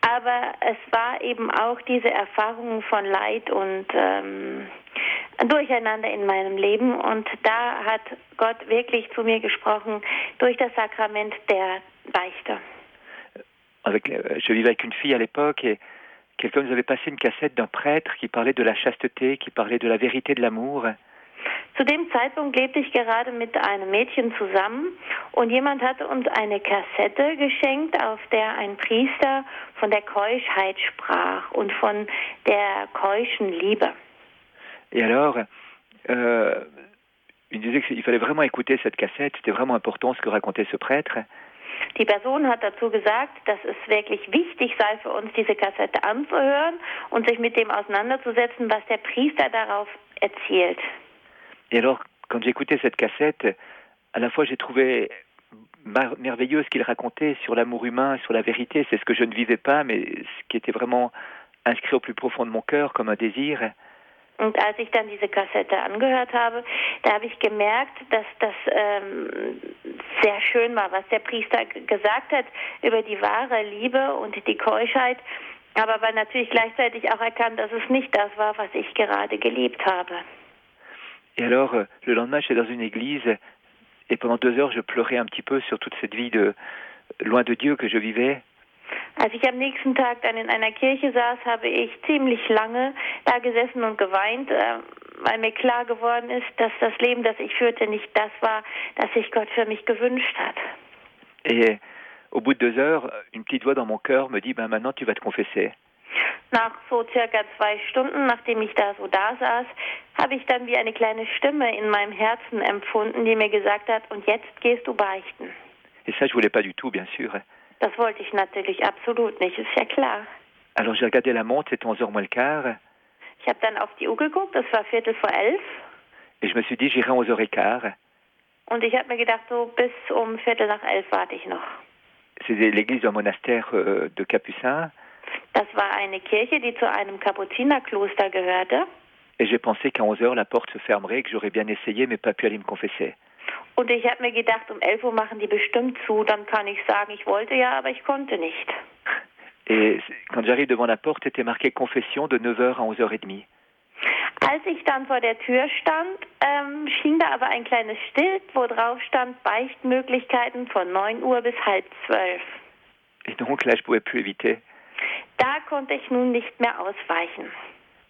Aber es war eben auch diese Erfahrung von Leid und ähm, Durcheinander in meinem Leben. Und da hat Gott wirklich zu mir gesprochen durch das Sakrament der Beichte. Avec, euh, je vivais avec une fille à l'époque et quelqu'un nous avait passé une cassette d'un prêtre qui parlait de la chasteté, qui parlait de la vérité de l'amour. Zu dem Zeitpunkt lebte ich gerade mit einem Mädchen zusammen und jemand hatte uns eine Kassette geschenkt, auf der ein Priester von der Keuschheit sprach und von der keuschen Liebe. Et alors, euh, il disait qu'il fallait vraiment écouter cette cassette, c'était vraiment important ce que racontait ce prêtre. Die Person hat dazu gesagt, dass es wirklich wichtig sei für uns, diese Kassette anzuhören und sich mit dem auseinanderzusetzen, was der Priester darauf erzählt. Et alors, quand j'écoutais cette cassette, à la fois j'ai trouvé merveilleux ce qu'il racontait sur l'amour humain, sur la vérité. C'est ce que je ne vivais pas, mais ce qui était vraiment inscrit au plus profond de mon cœur comme un désir. Und als ich dann diese Kassette angehört habe, da habe ich gemerkt, dass das ähm, sehr schön war, was der Priester gesagt hat über die wahre Liebe und die Keuschheit. Aber aber natürlich gleichzeitig auch erkannt, dass es nicht das war, was ich gerade gelebt habe. Et alors, euh, le lendemain, j'étais dans une église et pendant deux heures, je pleurais un petit peu sur toute cette vie de loin de Dieu que je vivais. Als ich am nächsten Tag dann in einer Kirche saß, habe ich ziemlich lange da gesessen und geweint, äh, weil mir klar geworden ist, dass das Leben, das ich führte, nicht das war, das sich Gott für mich gewünscht hat. Et au bout de deux heures, une petite voix dans mon cœur me dit, ben maintenant tu vas te confesser. Nach so circa zwei Stunden, nachdem ich da so da saß, habe ich dann wie eine kleine Stimme in meinem Herzen empfunden, die mir gesagt hat, und jetzt gehst du beichten. Et ça, je voulais pas du tout, bien sûr. Das wollte ich natürlich absolut nicht, ist ja klar. Alors j'ai regardé la montre, c'était 11h moins le quart. Ich habe dann auf die Uhr geguckt, es war Viertel vor elf. Et je me suis dit, j'irai 11h15. Und ich habe mir gedacht, so bis um Viertel nach elf warte ich noch. C'est l'église d'un monastère euh, de Capucins. Das war eine Kirche, die zu einem Kapuzinerkloster gehörte. Et j'ai pensé qu'à 11 heures, la porte se fermerait, que j'aurais bien essayé, mais pas pu aller me confesser. Und ich habe mir gedacht, um 11 Uhr machen die bestimmt zu, dann kann ich sagen, ich wollte ja, aber ich konnte nicht. Et quand j'arrive devant la porte, était marqué confession de 9h à 11h30. Als ich dann vor der Tür stand, ähm, schien da aber ein kleines Schild, wo drauf stand Beichtmöglichkeiten von 9 Uhr bis halb zwölf. Et donc là, je pouvais plus éviter. Da konnte ich nun nicht mehr ausweichen.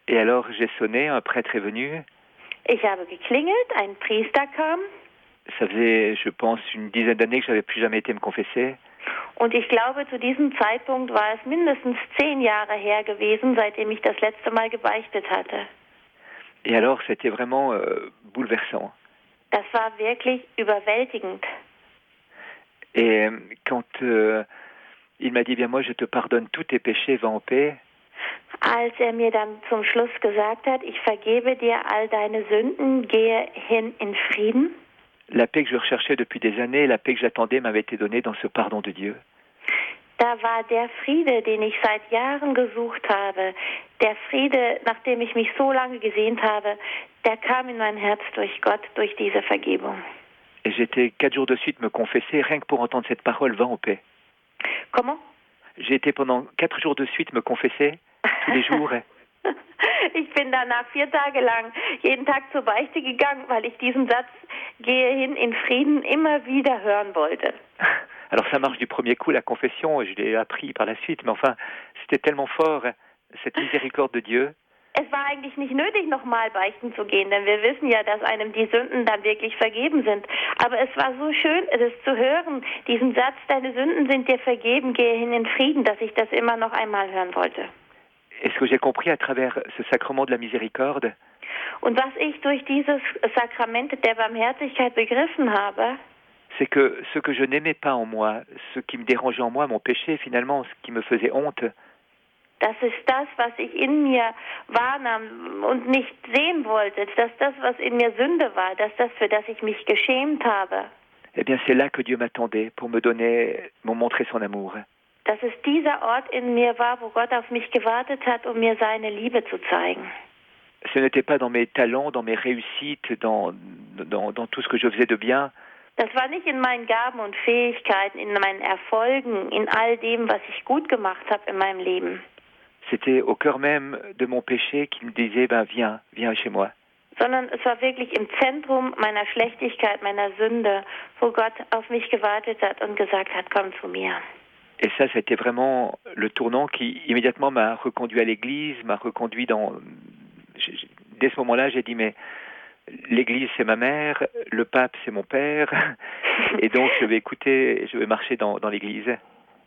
Et alors, j'ai sonné, un prêtre est venu. Ich habe geklingelt, ein Priester kam. Ça faisait, je pense, une dizaine d'années que j'avais plus jamais été me confesser. Und ich glaube, zu diesem Zeitpunkt war es mindestens zehn Jahre her gewesen, seitdem ich das letzte Mal gebeichtet hatte. Et alors, c'était vraiment euh, bouleversant. Das war wirklich überwältigend. Et euh, quand euh, il m'a dit, bien moi, je te pardonne tous tes péchés, va en paix. Als er mir dann zum Schluss gesagt hat, ich vergebe dir all deine Sünden, gehe hin in Frieden. La paix que je recherchais depuis des années, la paix que j'attendais m'avait été donnée dans ce pardon de Dieu. Da war der Friede, den ich seit Jahren gesucht habe, der Friede, nach dem ich mich so lange gesehnt habe, der kam in mein Herz durch Gott, durch diese Vergebung. Et j'étais quatre jours de suite me confesser, rien que pour entendre cette parole, va en paix. Comment J'ai été pendant quatre jours de suite me confesser, tous les jours. Ich bin danach vier Tage lang jeden Tag zur Beichte gegangen, weil ich diesen Satz gehe hin in Frieden immer wieder hören wollte. Alors ça marche du premier coup, la confession, je l'ai appris par la suite, mais enfin, c'était tellement fort, cette miséricorde de Dieu. Es war eigentlich nicht nötig, nochmal beichten zu gehen, denn wir wissen ja, dass einem die Sünden dann wirklich vergeben sind. Aber es war so schön, das zu hören, diesen Satz, deine Sünden sind dir vergeben, gehe hin in Frieden, dass ich das immer noch einmal hören wollte. Et ce que j'ai compris à travers ce sacrement de la miséricorde, Und was ich durch dieses Sakrament der Barmherzigkeit begriffen habe, c'est que ce que je n'aimais pas en moi, ce qui me dérangeait en moi, mon péché finalement, ce qui me faisait honte, das ist das, was ich in mir wahrnahm und nicht sehen wollte, dass das, was in mir Sünde war, dass das, für das ich mich geschämt habe, eh bien c'est là que Dieu m'attendait pour me donner, me montrer son amour. dass es dieser Ort in mir war, wo Gott auf mich gewartet hat, um mir seine Liebe zu zeigen. Ce n'était pas dans mes talents, dans mes réussites, dans, dans, dans tout ce que je faisais de bien, Das war nicht in meinen Gaben und Fähigkeiten, in meinen Erfolgen, in all dem, was ich gut gemacht habe in meinem Leben, c'était au cœur même de mon péché qui me disait, ben viens, viens chez moi. sondern es war wirklich im Zentrum meiner Schlechtigkeit, meiner Sünde, wo Gott auf mich gewartet hat und gesagt hat, komm zu mir. Et ça, c'était vraiment le tournant qui immédiatement m'a reconduit à l'église, m'a reconduit dans... Dès ce moment-là, j'ai dit, mais l'église, c'est ma mère, le pape, c'est mon père, et donc je vais écouter, je vais marcher dans, dans l'église.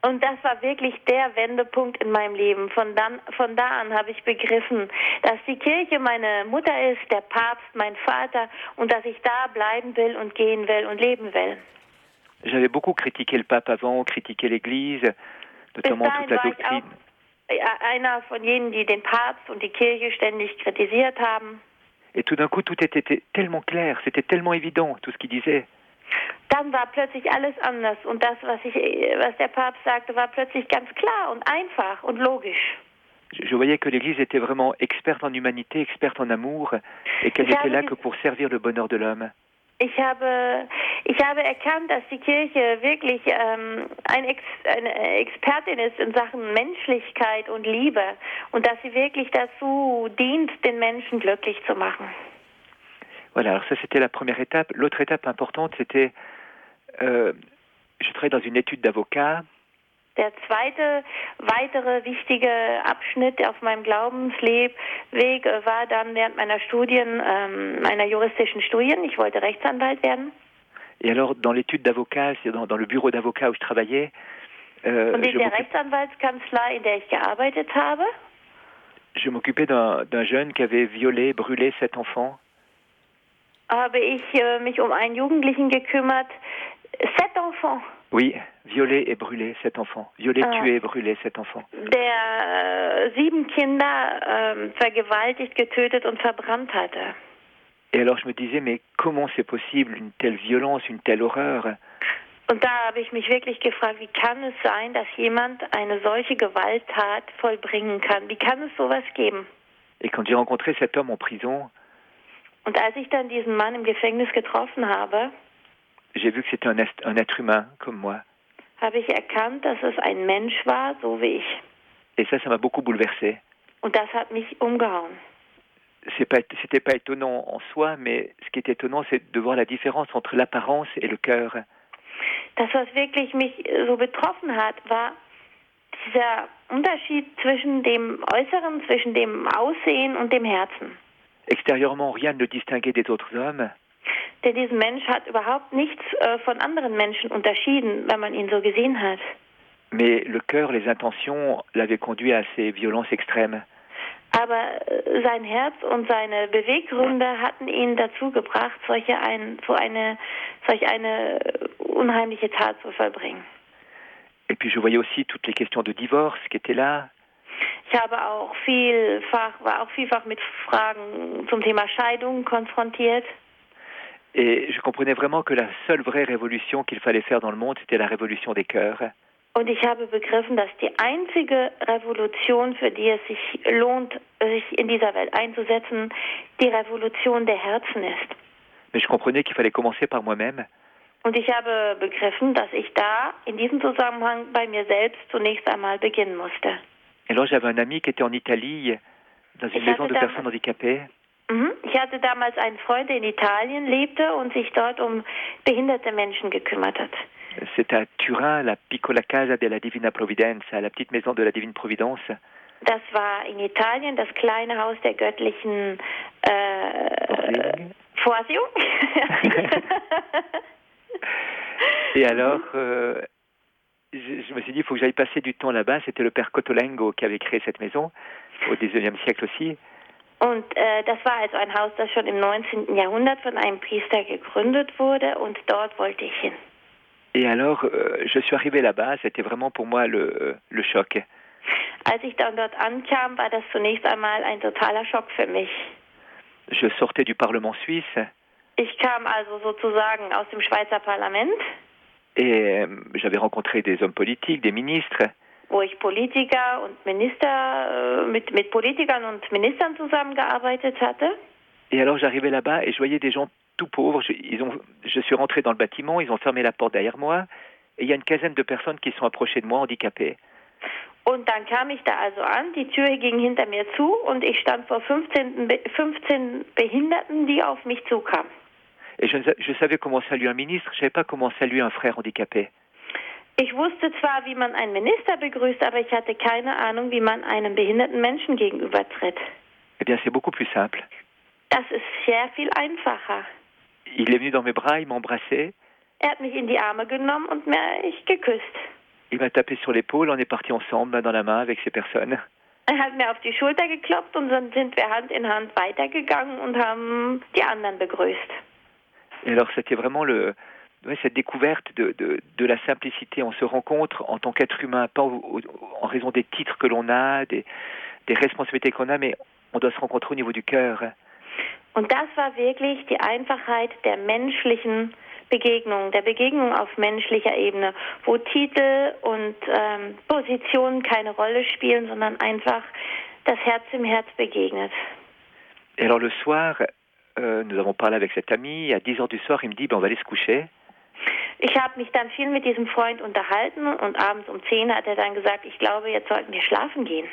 Und das war wirklich der Wendepunkt in meinem Leben. Von, dann, von da an habe ich begriffen, dass die Kirche meine Mutter ist, der Papst mein Vater und dass ich da bleiben will und gehen will und leben will. J'avais beaucoup critiqué le pape avant, critiqué l'église, notamment toute la doctrine. einer von jenen, die den Papst und die Kirche ständig kritisiert haben. Et tout d'un coup, tout était tellement clair, c'était tellement évident, tout ce qu'il disait. Dann war plötzlich alles anders und das, was, ich, was der Papst sagte, war plötzlich ganz klar und einfach und logisch. Je, voyais que l'Église était vraiment experte en humanité, experte en amour, et qu'elle n'était là que pour servir le bonheur de l'homme. Ich habe, ich habe erkannt, dass die Kirche wirklich ähm, ein Ex, eine Expertin ist in Sachen Menschlichkeit und Liebe und dass sie wirklich dazu dient, den Menschen glücklich zu machen. Voilà, alors ça c'était la première étape. L'autre étape importante, c'était, euh, je travaillais dans une étude d'avocat, Der zweite, weitere wichtige Abschnitt auf meinem Glaubenslebweg war dann während meiner Studien, ähm, meiner juristischen Studien. Ich wollte Rechtsanwalt werden. et alors dans l'étude d'avocat, dans, dans le bureau d'avocat où je travaillais, euh, Und in je der Rechtsanwaltskanzlei, in der ich gearbeitet habe, je m'occupais d'un d'un jeune qui avait violé, brûlé sept enfants. Habe ich äh, mich um einen Jugendlichen gekümmert. Sept enfants, Oui, violé et brûlé sept enfants. Violé, Ah. tué, brûlé sept enfants. der äh, sieben Kinder ähm, vergewaltigt, getötet und verbrannt hatte. Et alors je me disais, mais comment c'est possible une telle violence, une telle horreur Und da habe ich mich wirklich gefragt, wie kann es sein, dass jemand eine solche Gewalttat vollbringen kann? Wie kann es sowas geben? Et quand j'ai rencontré cet homme en prison, Und als ich dann diesen Mann im Gefängnis getroffen habe, j'ai vu que c'était un, un, être humain comme moi. Habe ich erkannt, dass es ein Mensch war, so wie ich. Et ça, ça m'a beaucoup bouleversé. Und das hat mich umgehauen. C'est pas, c'était pas étonnant en soi, mais ce qui est étonnant, c'est de voir la différence entre l'apparence et le cœur. Das, was wirklich mich so betroffen hat, war dieser Unterschied zwischen dem Äußeren, zwischen dem Aussehen und dem Herzen. Extérieurement, rien ne le distinguait des autres hommes. Denn dieser Mensch hat überhaupt nichts äh, von anderen Menschen unterschieden, wenn man ihn so gesehen hat. Mais le cœur, les intentions l'avaient conduit à ces violences extrêmes. Aber äh, sein Herz und seine Beweggründe hatten ihn dazu gebracht, solche ein, so eine, solch eine unheimliche Tat zu vollbringen. Et puis je voyais aussi toutes les questions de divorce qui étaient là. Ich habe auch vielfach, war auch vielfach mit Fragen zum Thema Scheidung konfrontiert. Et je comprenais vraiment que la seule vraie révolution qu'il fallait faire dans le monde, c'était la révolution des cœurs. Und ich habe begriffen, dass die einzige Revolution, für die es sich lohnt, sich in dieser Welt einzusetzen, die Revolution der Herzen ist. Mais je comprenais qu'il fallait commencer par moi-même. Und ich habe begriffen, dass ich da in diesem Zusammenhang bei mir selbst zunächst einmal beginnen musste. Et alors j'avais un ami qui était en Italie, dans une Ich maison de personnes handicapées. Mhm. Ich hatte damals einen Freund, der in Italien lebte und sich dort um behinderte Menschen gekümmert hat. C'est à Turin, la Piccola Casa della Divina Providenza, la petite maison de la Divine Providence. Das war in Italien das kleine Haus der göttlichen äh, Vorsehung. Et alors, euh, je, me suis dit, il faut que j'aille passer du temps là-bas. C'était le père Cotolengo qui avait créé cette maison, au XIXe siècle aussi. Und äh, das war also ein Haus, das schon im 19. Jahrhundert von einem Priester gegründet wurde und dort wollte ich hin. Et alors, euh, je suis arrivé là-bas, c'était vraiment pour moi le, le choc. Als ich dann dort ankam, war das zunächst einmal ein totaler Schock für mich. Je sortais du Parlement suisse Ich kam also sozusagen aus dem Schweizer Parlament, et euh, j'avais rencontré des hommes politiques, des ministres. wo ich Politiker und Minister äh, mit, mit Politikern und Ministern zusammengearbeitet hatte. Et alors, j'arrivais là-bas et je voyais des gens tout pauvres. Je, ils ont, je suis rentré dans le bâtiment, ils ont fermé la porte derrière moi. Et il y a une quinzaine de personnes qui sont approchées de moi, handicapées. Und dann kam ich da also an, die Tür ging hinter mir zu und ich stand vor 15, Be 15 Behinderten, die auf mich zukamen. Et je, ne je savais comment saluer un ministre, je ne savais pas comment saluer un frère handicapé. Ich wusste zwar, wie man einen Minister begrüßt, aber ich hatte keine Ahnung, wie man einem behinderten Menschen gegenübertritt. Eh bien, c'est beaucoup plus simple. Das ist sehr viel einfacher. Il est venu dans mes bras, il m'a embrassé, Er hat mich in die Arme genommen und mich geküsst. il m'a tapé sur l'épaule, on est parti ensemble, main dans la main, avec ces personnes. Er hat mir auf die Schulter geklopft und dann sind wir Hand in Hand weitergegangen und haben die anderen begrüßt. Et alors, c'était vraiment le, cette découverte de, de, de la simplicité. On se rencontre en tant qu'être humain, pas au- au- en raison des titres que l'on a, des, des responsabilités qu'on a, mais on doit se rencontrer au niveau du cœur. Und das war wirklich die Einfachheit der menschlichen Begegnung, der Begegnung auf menschlicher Ebene, wo Titel und ähm, Positionen keine Rolle spielen, sondern einfach das Herz im Herz begegnet. Et alors, le soir, euh, nous avons parlé avec cet ami. À 10 heures du soir, il me dit, ben, on va aller se coucher. Ich habe mich dann viel mit diesem Freund unterhalten und abends um 10 hat er dann gesagt, ich glaube, jetzt sollten wir schlafen gehen.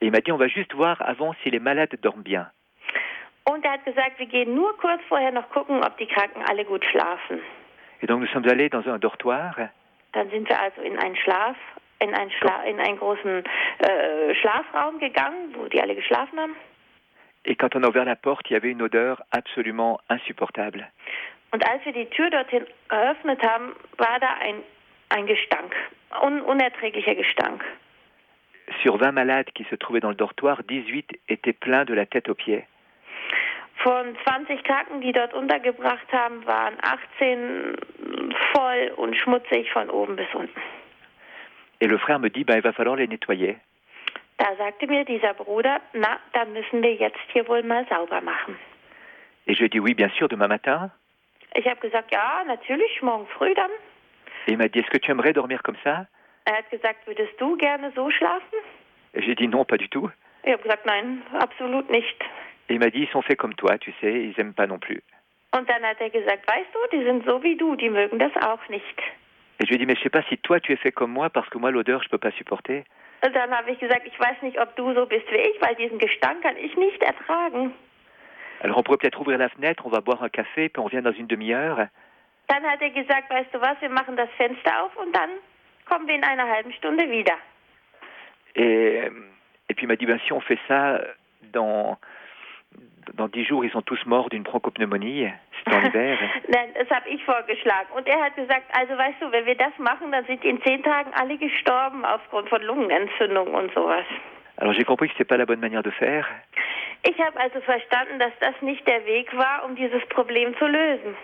Et il m'a dit, on va juste voir avant si les malades dorment bien. Und er hat gesagt, wir gehen nur kurz vorher noch gucken, ob die Kranken alle gut schlafen. Et donc, nous sommes allés dans un dortoir. Dann sind wir also in einen Schlaf, in einen, Schla in einen großen äh, Schlafraum gegangen, wo die alle geschlafen haben. Et quand on a ouvert la porte, il y avait une odeur absolument insupportable. Und als wir die Tür dorthin geöffnet haben, war da ein, ein Gestank, un unerträglicher Gestank. Sur 20 malades qui se trouvaient dans le dortoir, 18 étaient pleins de la tête aux pieds. Von 20 Kranken, die dort untergebracht haben, waren 18 voll und schmutzig von oben bis unten. Et le frère me dit, ben, il va falloir les nettoyer. Da sagte mir dieser Bruder, na, dann müssen wir jetzt hier wohl mal sauber machen. Et je dit, oui, bien sûr, demain matin. Ich habe gesagt, ja, natürlich, morgen früh dann. Et il m'a dit, est-ce que tu aimerais dormir comme ça Er hat gesagt, würdest du gerne so schlafen? Et j'ai dit, non, pas du tout. Ich habe gesagt, nein, absolut nicht. Et il m'a dit, ils sont faits comme toi, tu sais, ils aiment pas non plus. Und dann hat er gesagt, weißt du, die sind so wie du, die mögen das auch nicht. Et je lui ai dit, mais je sais pas si toi tu es fait comme moi, parce que moi l'odeur je peux pas supporter. Und dann habe ich gesagt, ich weiß nicht, ob du so bist wie ich, weil diesen Gestank kann ich nicht ertragen. Alors on pourrait peut-être ouvrir la fenêtre, on va boire un café, puis on revient dans une demi-heure. Dann hat er gesagt, weißt du was, wir machen das Fenster auf und dann kommen wir in einer halben Stunde wieder. Et, et puis il m'a dit, ben, si on fait ça, dans, dans dix jours, ils sont tous morts d'une bronchopneumonie. En hiver. Nein, das habe ich vorgeschlagen. Und er hat gesagt, also weißt du, wenn wir das machen, dann sind in zehn Tagen alle gestorben aufgrund von Lungenentzündung und sowas. Alors j'ai compris que c'était pas la bonne manière de faire. Ich habe also verstanden, dass das nicht der Weg war, um dieses Problem zu lösen.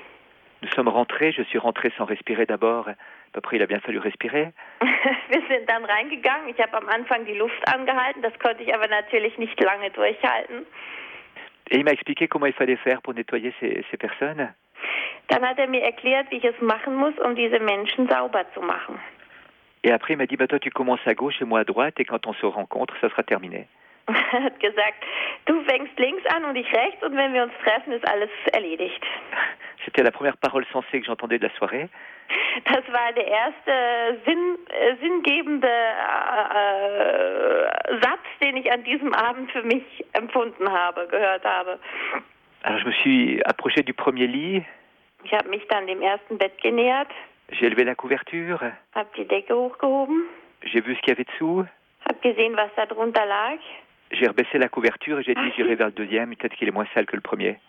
Nous sommes rentrés, je suis rentré sans respirer d'abord. Après, il a bien fallu respirer. Wir sind dann reingegangen. Ich habe am Anfang die Luft angehalten, das konnte ich aber natürlich nicht lange durchhalten. Et il m'a expliqué comment il fallait faire pour nettoyer ces, ces personnes. Dann hat er mir erklärt, wie ich es machen muss, um diese Menschen sauber zu machen. Et après, il m'a dit, bah, toi, tu commences à gauche et moi à droite, et quand on se rencontre, ça sera terminé. Er hat gesagt, du fängst links an und ich rechts und wenn wir uns treffen, ist alles erledigt. C'était la première parole sensée que j'entendais de la soirée. Das war der erste Sinn, äh, sinngebende äh, Satz, den ich an diesem Abend für mich empfunden habe, gehört habe. Alors je me suis approché du premier lit, Ich habe mich dann dem ersten Bett genähert, j'ai levé la couverture, habe die Decke hochgehoben, j'ai vu ce qu'il y avait dessous, habe gesehen, was da drunter lag. J'ai rebaissé la couverture et j'ai dit j'irai vers le deuxième, peut-être qu'il est moins sale que le premier.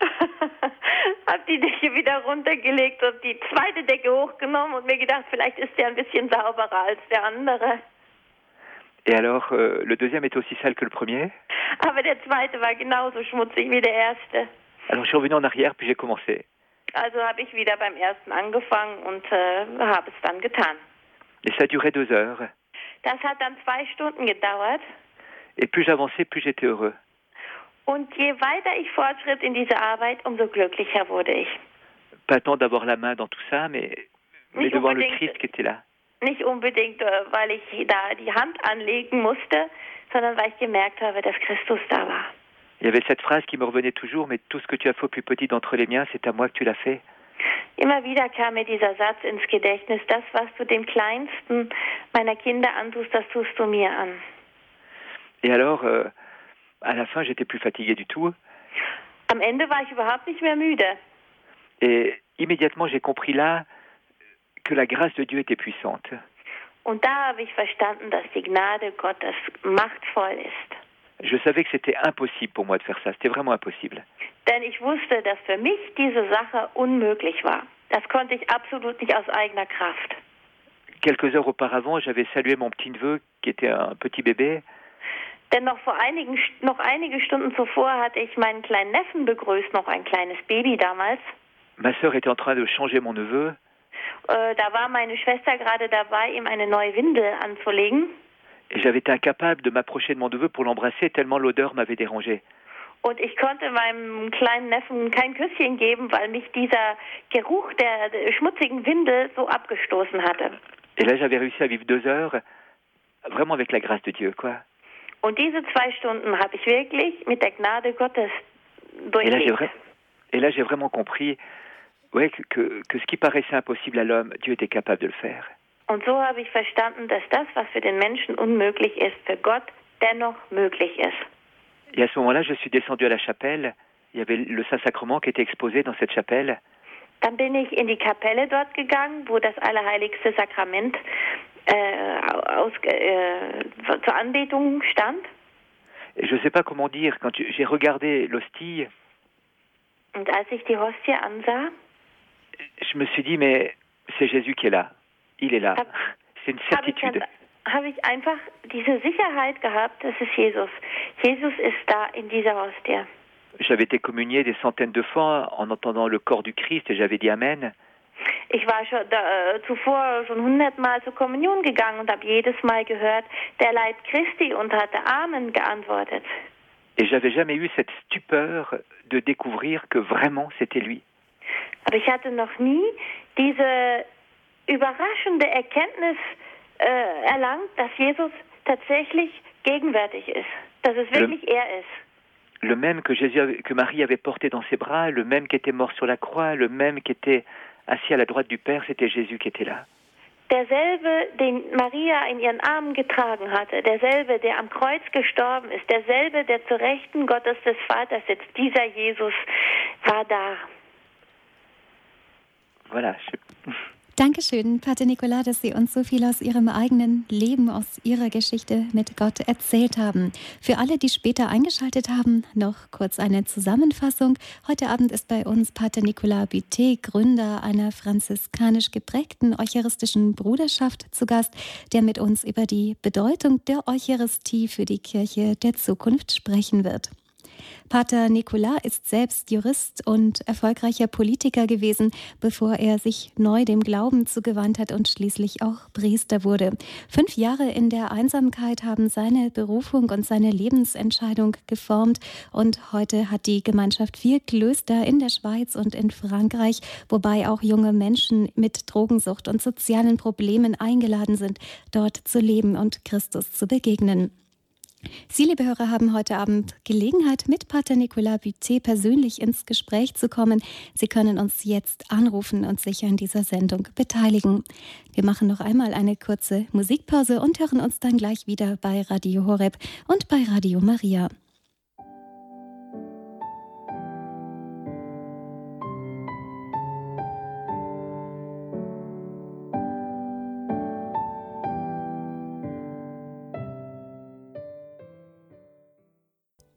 hab die Decke wieder runtergelegt und die zweite Decke hochgenommen und mir gedacht, vielleicht ist der ein bisschen sauberer als der andere. Et alors, euh, le deuxième était aussi sale que le premier. Aber der zweite war genauso schmutzig wie der erste. Alors je suis revenu en arrière, puis j'ai commencé. Also habe ich wieder beim ersten angefangen und äh, habe es dann getan. Et ça a duré deux heures. Das hat dann zwei Stunden gedauert. Et plus j'avançais, plus j'étais heureux. Und je weiter ich fortschritt in dieser Arbeit, umso glücklicher wurde ich. Pas tant d'avoir la main dans tout ça, mais, mais de voir le. Christ qui était là. Nicht unbedingt, äh, weil ich da die Hand anlegen musste, sondern weil ich gemerkt habe, dass Christus da war. Il y avait cette phrase qui me revenait toujours, mais tout ce que tu as fait au plus petit d'entre les miens, c'est à moi que tu l'as fait. Immer wieder kam mir dieser Satz ins Gedächtnis, das, was du dem Kleinsten meiner Kinder antust, das tust du mir an. Et alors, euh, à la fin, j'étais plus fatigué du tout. Am Ende war ich überhaupt nicht mehr müde. Et immédiatement, j'ai compris là que la grâce de Dieu était puissante. Und da habe ich verstanden, dass die Gnade Gottes machtvoll ist. Je savais que c'était impossible pour moi de faire ça. C'était vraiment impossible. Denn ich wusste, dass für mich diese Sache unmöglich war. Das konnte ich absolut nicht aus eigener Kraft. Quelques heures auparavant, j'avais salué mon petit neveu qui était un petit bébé. Denn noch vor einigen, noch einige Stunden zuvor hatte ich meinen kleinen Neffen begrüßt, noch ein kleines Baby damals. Ma sœur était en train de changer mon neveu. Äh, da war meine Schwester gerade dabei, ihm eine neue Windel anzulegen. Et j'avais été incapable de m'approcher de mon neveu pour l'embrasser tellement l'odeur m'avait dérangé. Und ich konnte meinem kleinen Neffen kein Küsschen geben, weil mich dieser Geruch der, der schmutzigen Windel so abgestoßen hatte. Et là, j'avais réussi à vivre deux heures, vraiment avec la grâce de Dieu, quoi. Und diese zwei Stunden habe ich wirklich mit der Gnade Gottes durchlebt. et là, j'ai vraiment compris ouais, que, que, ce qui paraissait impossible à l'homme, Dieu était capable de le faire. Und so habe ich verstanden, dass das, was für den Menschen unmöglich ist, für Gott dennoch möglich ist. Et à ce moment-là, je suis descendu à la chapelle. Il y avait le Saint-Sacrement qui était exposé dans cette chapelle. Dann bin ich in die Kapelle dort gegangen, wo das Allerheiligste Sakrament aus, äh, zur Anbetung stand. Je ne sais pas comment dire, quand j'ai regardé l'hostie, Und als ich die Hostie ansah, je me suis dit, mais c'est Jésus qui est là. Il est là. C'est une certitude. habe ich einfach diese Sicherheit gehabt, das ist Jesus. Jesus ist da in dieser Hostie. J'avais été communié des centaines de fois en entendant le corps du Christ et j'avais dit Amen. Ich war schon da, äh, zuvor schon hundertmal zur Kommunion gegangen und habe jedes Mal gehört, der Leib Christi und hatte Amen geantwortet. Et j'avais jamais eu cette stupeur de découvrir que vraiment c'était lui. Aber ich hatte noch nie diese überraschende Erkenntnis äh, erlangt, dass Jesus tatsächlich gegenwärtig ist, dass es wirklich er ist. le même que Jésus, que Marie avait porté dans ses bras, le même qui était mort sur la croix, le même qui était assis à la droite du Père, c'était Jésus qui était là. Derselbe, den Maria in ihren Armen getragen hatte, derselbe, der am Kreuz gestorben ist, derselbe, der zur Rechten Gottes des Vaters sitzt, dieser Jesus war da. Voilà. Dankeschön, Pater Nicola, dass Sie uns so viel aus Ihrem eigenen Leben, aus Ihrer Geschichte mit Gott erzählt haben. Für alle, die später eingeschaltet haben, noch kurz eine Zusammenfassung. Heute Abend ist bei uns Pater Nicolas Buté, Gründer einer franziskanisch geprägten eucharistischen Bruderschaft, zu Gast, der mit uns über die Bedeutung der Eucharistie für die Kirche der Zukunft sprechen wird. Pater Nicolas ist selbst Jurist und erfolgreicher Politiker gewesen, bevor er sich neu dem Glauben zugewandt hat und schließlich auch Priester wurde. Fünf Jahre in der Einsamkeit haben seine Berufung und seine Lebensentscheidung geformt und heute hat die Gemeinschaft vier Klöster in der Schweiz und in Frankreich, wobei auch junge Menschen mit Drogensucht und sozialen Problemen eingeladen sind, dort zu leben und Christus zu begegnen. Sie, liebe Hörer, haben heute Abend Gelegenheit, mit Pater Nicolas Buté persönlich ins Gespräch zu kommen. Sie können uns jetzt anrufen und sich an dieser Sendung beteiligen. Wir machen noch einmal eine kurze Musikpause und hören uns dann gleich wieder bei Radio Horeb und bei Radio Maria.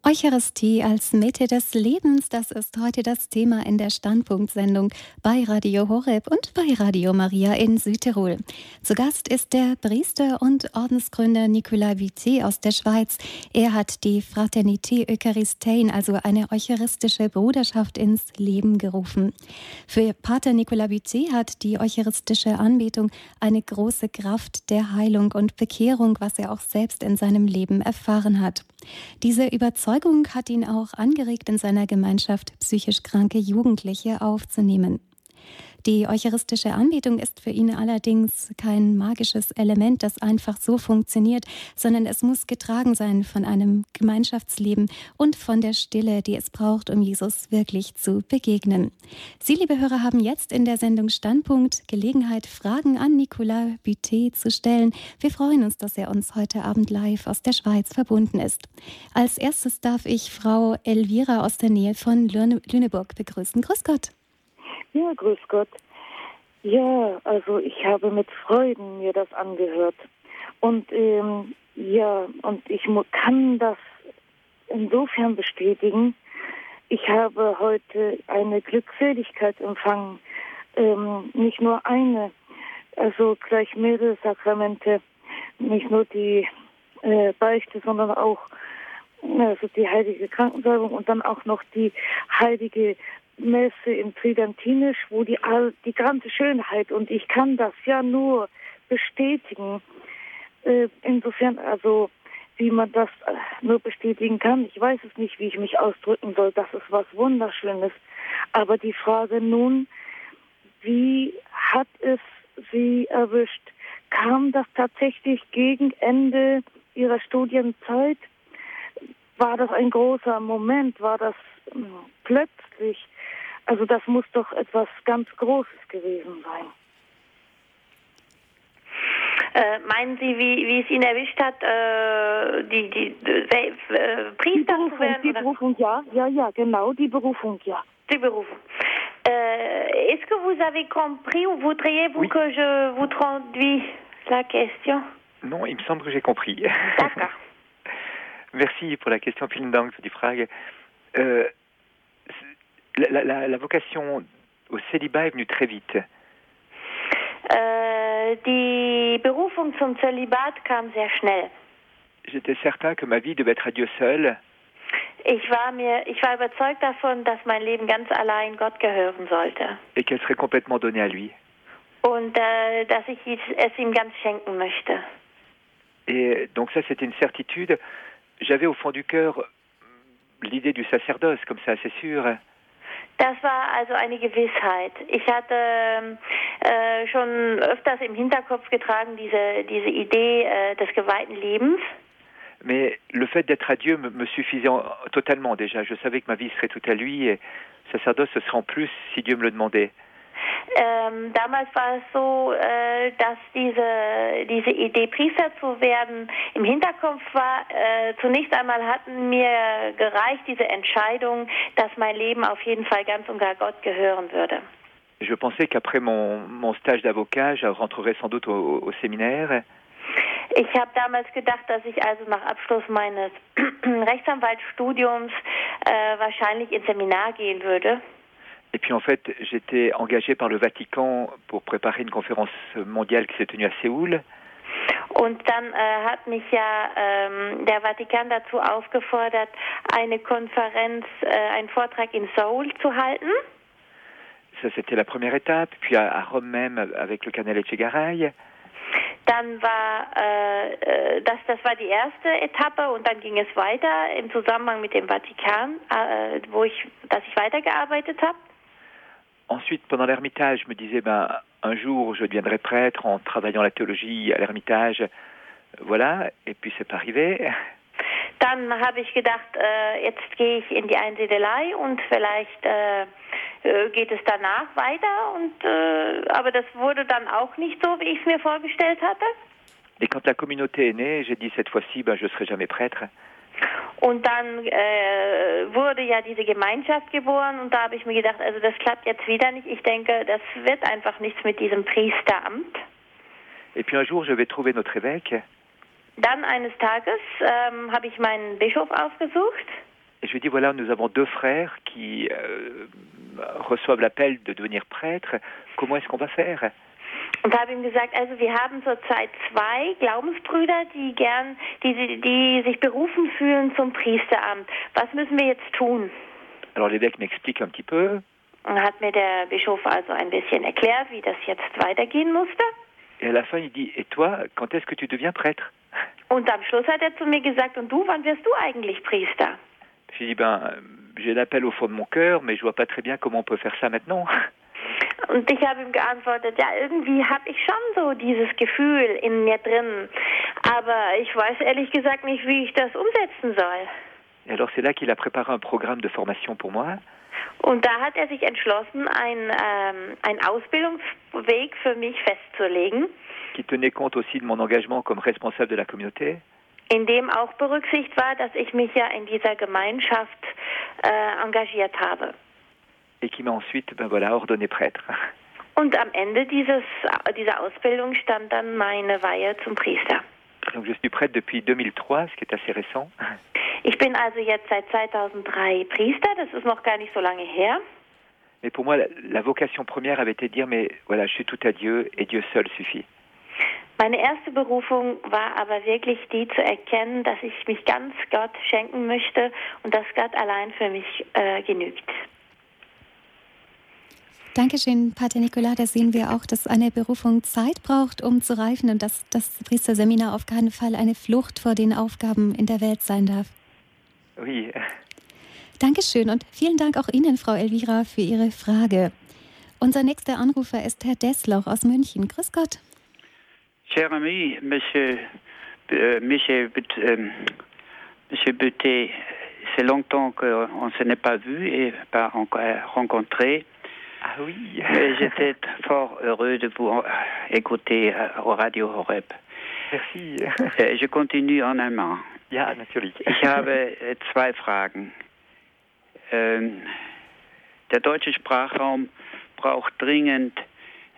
Eucharistie als Mitte des Lebens, das ist heute das Thema in der Standpunktsendung bei Radio Horeb und bei Radio Maria in Südtirol. Zu Gast ist der Priester und Ordensgründer Nicolas Vité aus der Schweiz. Er hat die Fraternité Eucharistein, also eine eucharistische Bruderschaft, ins Leben gerufen. Für Pater Nicolas Vité hat die eucharistische Anbetung eine große Kraft der Heilung und Bekehrung, was er auch selbst in seinem Leben erfahren hat. Diese Überzeugung hat ihn auch angeregt, in seiner Gemeinschaft psychisch kranke Jugendliche aufzunehmen. Die eucharistische Anbetung ist für ihn allerdings kein magisches Element, das einfach so funktioniert, sondern es muss getragen sein von einem Gemeinschaftsleben und von der Stille, die es braucht, um Jesus wirklich zu begegnen. Sie, liebe Hörer, haben jetzt in der Sendung Standpunkt Gelegenheit, Fragen an Nicolas Buté zu stellen. Wir freuen uns, dass er uns heute Abend live aus der Schweiz verbunden ist. Als erstes darf ich Frau Elvira aus der Nähe von Lüneburg begrüßen. Grüß Gott. Ja, grüß Gott. Ja, also ich habe mit Freuden mir das angehört. Und ähm, ja, und ich kann das insofern bestätigen. Ich habe heute eine Glückseligkeit empfangen. Ähm, nicht nur eine, also gleich mehrere Sakramente. Nicht nur die äh, Beichte, sondern auch also die heilige Krankensalbung und dann auch noch die heilige Messe im Tridentinisch, wo die, die ganze Schönheit, und ich kann das ja nur bestätigen, äh, insofern, also wie man das äh, nur bestätigen kann, ich weiß es nicht, wie ich mich ausdrücken soll, das ist was Wunderschönes. Aber die Frage nun, wie hat es Sie erwischt? Kam das tatsächlich gegen Ende Ihrer Studienzeit? War das ein großer Moment? War das hm, plötzlich? Also das muss doch etwas ganz Großes gewesen sein. Äh, meinen Sie, wie, wie es ihn erwischt hat, äh, die, die, die äh, Priester die Berufung, Die Berufung, ja, ja, ja, genau, die Berufung, ja. Die Berufung. Euh, Est-ce que vous avez compris ou voudriez-vous oui. que je vous traduise la question? Non, il me semble que j'ai compris. D'accord. Merci pour la question. Vielen Dank für die Frage. Euh, la, la, la, vocation au célibat est venue très vite. Äh, die Berufung zum Zölibat kam sehr schnell. J'étais certain que ma vie devait être à Dieu seul. Ich war mir, ich war überzeugt davon, dass mein Leben ganz allein Gott gehören sollte. Et qu'elle serait complètement donnée à lui. Und äh, dass ich es ihm ganz schenken möchte. Et donc ça, c'était une certitude. J'avais au fond du cœur l'idée du sacerdoce, comme ça, c'est sûr. Das war also eine Gewissheit. Ich hatte äh, schon öfters im Hinterkopf getragen diese, diese Idee äh, des geweihten Lebens. Mais le fait d'être à Dieu me, suffisait en, totalement déjà. Je savais que ma vie serait toute à lui et sacerdoce ce serait en plus si Dieu me le demandait. Ähm, damals war es so, äh, dass diese, diese Idee, Priester zu werden, im Hinterkopf war. Äh, zunächst einmal hatten mir gereicht diese Entscheidung, dass mein Leben auf jeden Fall ganz und gar Gott gehören würde. Je pensais qu'après mon, mon stage d'avocat, je rentrerais sans doute au, au séminaire. Ich habe damals gedacht, dass ich also nach Abschluss meines Rechtsanwaltsstudiums äh, wahrscheinlich ins Seminar gehen würde. Et puis en fait, j'étais engagé par le Vatican pour préparer une conférence mondiale qui s'est tenue à Séoul. Und dann äh, hat mich ja ähm, der Vatikan dazu aufgefordert, eine Konferenz, äh, einen Vortrag in Seoul zu halten. Ça, c'était la première étape. Puis à, à Rome même, avec le canal Echegaray. Dann war äh, äh, das, das war die erste Etappe und dann ging es weiter im Zusammenhang mit dem Vatikan, äh, wo ich, dass ich weitergearbeitet habe. Ensuite, pendant l'ermitage, je me disais, ben, un jour, je deviendrai prêtre en travaillant la théologie à l'ermitage. Voilà, et puis c'est pas arrivé. Dann habe ich gedacht, äh, jetzt gehe ich in die Einsiedelei und vielleicht äh, äh, geht es danach weiter. Und, äh, aber das wurde dann auch nicht so, wie ich es mir vorgestellt hatte. Et quand la communauté est née, j'ai dit cette fois-ci, ben, je serai jamais prêtre. Und dann äh, wurde ja diese Gemeinschaft geboren und da habe ich mir gedacht, also das klappt jetzt wieder nicht. Ich denke, das wird einfach nichts mit diesem Priesteramt. Et puis un jour, je vais trouver notre évêque. Dann eines Tages ähm, habe ich meinen Bischof aufgesucht. Et je lui ai dit, voilà, nous avons deux frères qui euh, reçoivent l'appel de devenir prêtre. Comment est-ce qu'on va faire Und habe ihm gesagt, also wir haben zurzeit zwei Glaubensbrüder, die gern, die, die sich berufen fühlen zum Priesteramt. Was müssen wir jetzt tun? Alors l'évêque m'explique un petit peu. Und hat mir der Bischof also ein bisschen erklärt, wie das jetzt weitergehen musste. Et à la fin, il dit, et toi, quand est-ce que tu deviens prêtre Und am Schluss hat er zu mir gesagt, und du, wann wirst du eigentlich Priester? J'ai dit, ben, j'ai l'appel au fond de mon cœur, mais je vois pas très bien comment on peut faire ça maintenant. Und ich habe ihm geantwortet, ja, irgendwie habe ich schon so dieses Gefühl in mir drin. Aber ich weiß ehrlich gesagt nicht, wie ich das umsetzen soll. Et alors c'est là qu'il a préparé un programme de formation pour moi. Und da hat er sich entschlossen, einen ähm, einen Ausbildungsweg für mich festzulegen, qui tenait compte aussi de mon engagement comme responsable de la communauté. in dem auch Berücksicht war, dass ich mich ja in dieser Gemeinschaft äh, engagiert habe. Et qui m'a ensuite ben voilà, ordonné prêtre. Und am Ende dieses, dieser Ausbildung stand dann meine Weihe zum Priester. Donc je suis prêtre depuis 2003, ce qui est assez récent. Ich bin also jetzt seit 2003 Priester, das ist noch gar nicht so lange her. Mais pour moi, la, la vocation première avait été de dire, mais voilà, je suis tout à Dieu et Dieu seul suffit. Meine erste Berufung war aber wirklich die zu erkennen, dass ich mich ganz Gott schenken möchte und dass Gott allein für mich äh, genügt. Dankeschön, Pater Nicolas. Da sehen wir auch, dass eine Berufung Zeit braucht, um zu reifen und dass das Priesterseminar auf keinen Fall eine Flucht vor den Aufgaben in der Welt sein darf. Oui. Dankeschön und vielen Dank auch Ihnen, Frau Elvira, für Ihre Frage. Unser nächster Anrufer ist Herr Dessloch aus München. Grüß Gott. Cher ami, Monsieur, euh, Monsieur, euh, Monsieur Butet, c'est longtemps qu'on ne se n'est pas vu et pas encore rencontré. Ah oui. Et J'étais fort heureux de vous euh, écouter euh, au Radio Horeb. Merci. Je continue en allemand. Ja, natürlich. Ich habe äh, zwei Fragen. Ähm, der deutsche Sprachraum braucht dringend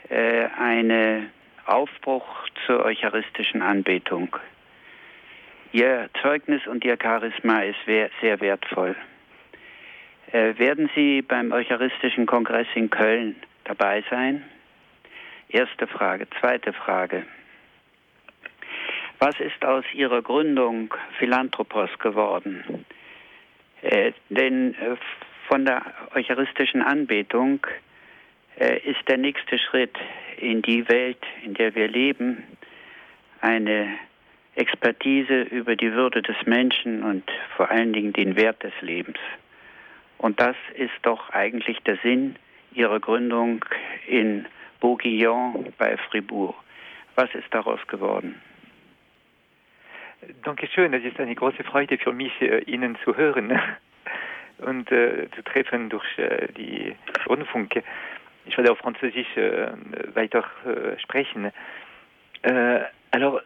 äh, einen Aufbruch zur eucharistischen Anbetung. Ihr Zeugnis und Ihr Charisma ist sehr wertvoll. Äh, werden Sie beim Eucharistischen Kongress in Köln dabei sein? Erste Frage. Zweite Frage. Was ist aus Ihrer Gründung Philanthropos geworden? Äh, denn äh, von der eucharistischen Anbetung äh, ist der nächste Schritt in die Welt, in der wir leben, eine Expertise über die Würde des Menschen und vor allen Dingen den Wert des Lebens. Und das ist doch eigentlich der Sinn Ihrer Gründung in Bourguignon bei Fribourg. Was ist daraus geworden? Dankeschön, es ist eine große Freude für mich, äh, Ihnen zu hören und äh, zu treffen durch äh, die Rundfunk. Ich werde auf Französisch äh, weiter äh, sprechen. Euh, alors,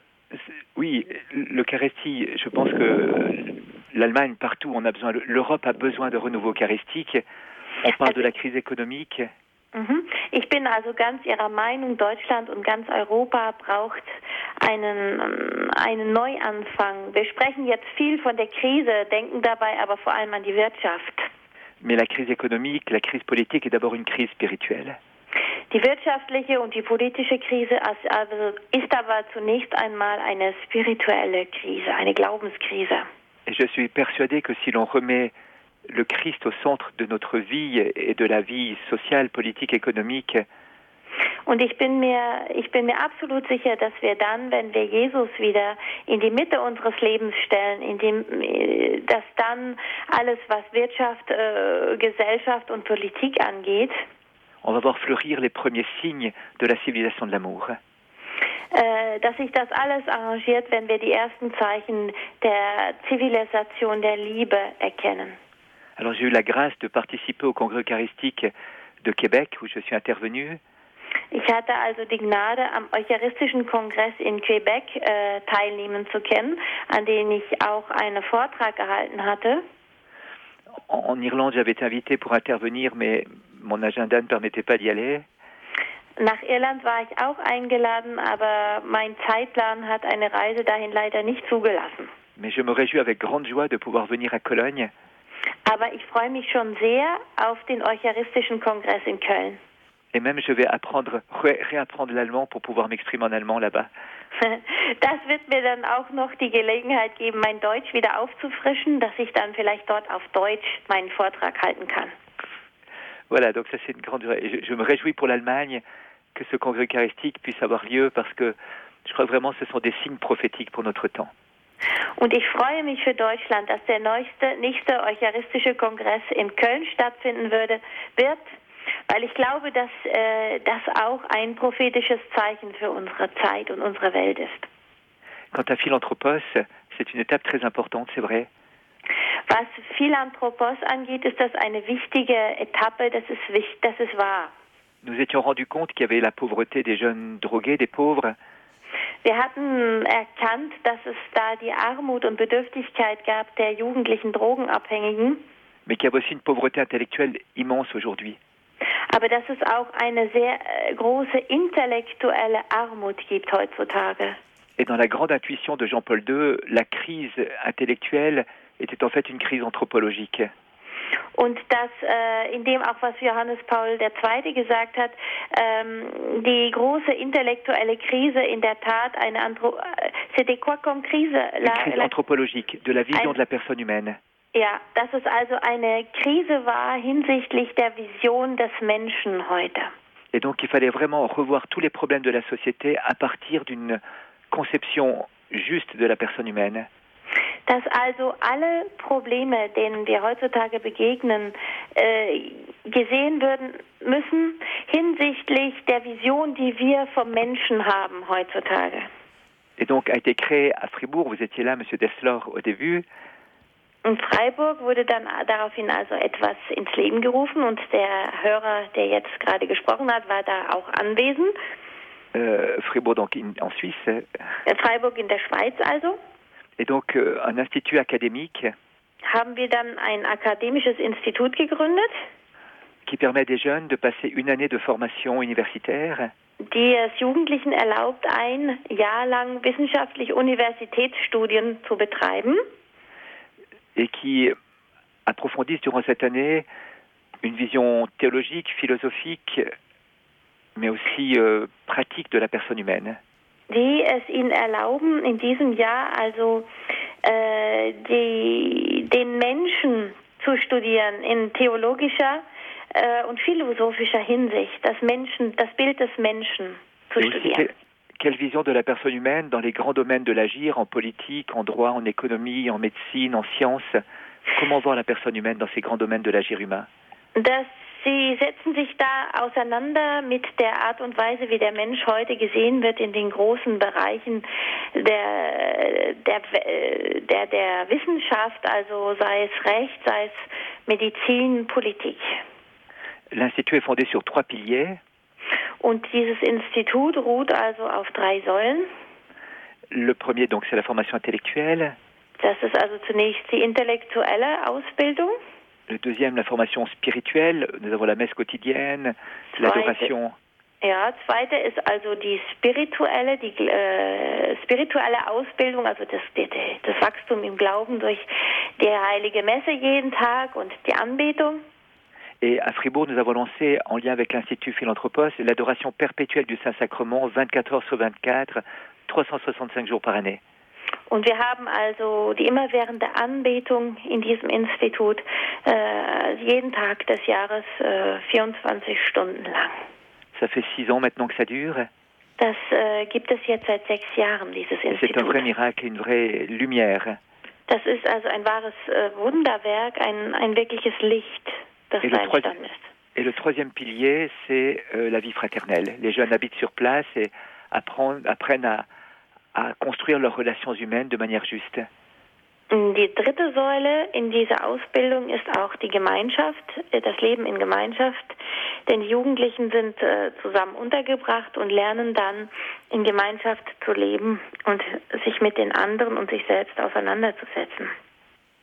oui, l'Eucharistie, je pense que l'Allemagne, partout, on a besoin, l'Europe a besoin de renouveau eucharistique. On parle de la crise économique. Mhm. Ich bin also ganz Ihrer Meinung, Deutschland und ganz Europa braucht einen, einen Neuanfang. Wir sprechen jetzt viel von der Krise, denken dabei aber vor allem an die Wirtschaft. Mais la crise économique, la crise politique est d'abord une crise spirituelle. Die wirtschaftliche und die politische Krise also ist aber zunächst einmal eine spirituelle Krise, eine Glaubenskrise. Et je suis persuadé que si l'on remet le Christ au centre de notre vie et de la vie sociale, politique, économique, und ich bin mir, ich bin mir absolut sicher, dass wir dann, wenn wir Jesus wieder in die Mitte unseres Lebens stellen, in dem, äh, dass dann alles, was Wirtschaft, äh, Gesellschaft und Politik angeht, on va voir fleurir les premiers signes de la civilisation de l'amour. Äh, dass sich das alles arrangiert, wenn wir die ersten Zeichen der Zivilisation der Liebe erkennen. Alors j'ai eu la grâce de participer au congrès eucharistique de Québec où je suis intervenu. Ich hatte also die Gnade, am Eucharistischen Kongress in Quebec äh, teilnehmen zu können, an dem ich auch einen Vortrag gehalten hatte. En, en Irlande, j'avais été invité pour intervenir, mais mon agenda ne permettait pas d'y aller. Nach Irland war ich auch eingeladen, aber mein Zeitplan hat eine Reise dahin leider nicht zugelassen. Mais je me réjouis avec grande joie de pouvoir venir à Cologne. Aber ich freue mich schon sehr auf den Eucharistischen Kongress in Köln. Et même je vais apprendre, ré réapprendre l'allemand pour pouvoir m'exprimer en allemand là-bas. Das wird mir dann auch noch die Gelegenheit geben, mein Deutsch wieder aufzufrischen, dass ich dann vielleicht dort auf Deutsch meinen Vortrag halten kann. Voilà, donc ça c'est une grande je, je me réjouis pour l'Allemagne que ce congrès eucharistique puisse avoir lieu parce que je crois vraiment que ce sont des signes prophétiques pour notre temps. Und ich freue mich für Deutschland, dass der nächste, nächste Eucharistische Kongress in Köln stattfinden würde, wird, weil ich glaube, dass äh, das auch ein prophetisches Zeichen für unsere Zeit und unsere Welt ist. Quant à Philanthropos, c'est une étape très importante, c'est vrai. Was Philanthropos angeht, ist das eine wichtige Etappe, das ist, das ist wahr. Nous étions rendus compte qu'il y avait la pauvreté des jeunes drogués, des pauvres. Wir hatten erkannt, dass es da die Armut und Bedürftigkeit gab der jugendlichen Drogenabhängigen. Mais qu'il y avait aussi une pauvreté intellectuelle immense aujourd'hui. Aber dass es auch eine sehr äh, große intellektuelle Armut gibt heutzutage. Et dans la grande intuition de Jean-Paul II, la crise intellectuelle était en fait une crise anthropologique. Und dass äh, in dem auch, was Johannes Paul II. gesagt hat, ähm, die große intellektuelle Krise in der Tat eine Anthro äh, c'était quoi comme crise? La, une crise anthropologique, de la vision de la personne humaine. Ja, dass es also eine Krise war hinsichtlich der Vision des Menschen heute. Et donc il fallait vraiment revoir tous les problèmes de la société à partir d'une conception juste de la personne humaine. Dass also alle Probleme, denen wir heutzutage begegnen, äh, gesehen werden müssen hinsichtlich der Vision, die wir vom Menschen haben heutzutage. Et donc a été créé à Fribourg, vous étiez là, Monsieur Dessler, au début, In Freiburg wurde dann daraufhin also etwas ins Leben gerufen und der Hörer, der jetzt gerade gesprochen hat, war da auch anwesend. euh, Fribourg donc in- en Suisse, In Freiburg in der Schweiz also. Et donc euh, un institut académique. Haben wir dann ein akademisches Institut gegründet, qui permet à des jeunes de passer une année de formation universitaire. Die es Jugendlichen erlaubt, ein Jahr lang wissenschaftlich Universitätsstudien zu betreiben? Et qui approfondissent durant cette année une vision théologique, philosophique, mais aussi euh, pratique de la personne humaine. Die es ihnen erlauben, in diesem Jahr also äh, die, den Menschen zu studieren in theologischer äh, und philosophischer Hinsicht, das Menschen, das Bild des Menschen zu aussi, studieren. quelle, quelle vision de la personne humaine dans les grands domaines de l'agir, en politique, en droit, en économie, en médecine, en sciences Comment voir la personne humaine dans ces grands domaines de l'agir humain Dass Sie setzen sich da auseinander mit der Art und Weise, wie der Mensch heute gesehen wird in den großen Bereichen der, der, der, der Wissenschaft, also sei es Recht, sei es Medizin, Politik. L'Institut est fondé sur trois piliers. Und dieses Institut ruht also auf drei Säulen. Le premier, donc, c'est la formation intellectuelle. Das ist also zunächst die intellektuelle Ausbildung. Le deuxième, la formation spirituelle. Nous avons la messe quotidienne, l'adoration. Ja, zweite ist also die spirituelle, die äh, spirituelle Ausbildung, also das, die, das Wachstum im Glauben durch die heilige Messe jeden Tag und die Anbetung. Et à Fribourg, nous avons lancé, en lien avec l'Institut Philanthropos, l'adoration perpétuelle du Saint-Sacrement, 24 heures sur 24, 365 jours par année. Und wir haben also die immerwährende Anbetung in diesem Institut äh, jeden Tag des Jahres äh, 24 Stunden lang. Ça fait six ans maintenant que ça dure. Das äh, gibt es jetzt seit sechs Jahren, dieses Institut. C'est un vrai miracle, une vraie lumière. Das ist also ein wahres äh, Wunderwerk, ein, ein wirkliches Licht, das da entstanden ist. Et le troisième pilier, c'est euh, la vie fraternelle. Les jeunes habitent sur place et apprennent, apprennent à, à construire leurs relations humaines de manière juste. Die dritte Säule in dieser Ausbildung ist auch die Gemeinschaft, äh, das Leben in Gemeinschaft. Denn die Jugendlichen sind äh, zusammen untergebracht und lernen dann in Gemeinschaft zu leben und sich mit den anderen und sich selbst auseinanderzusetzen.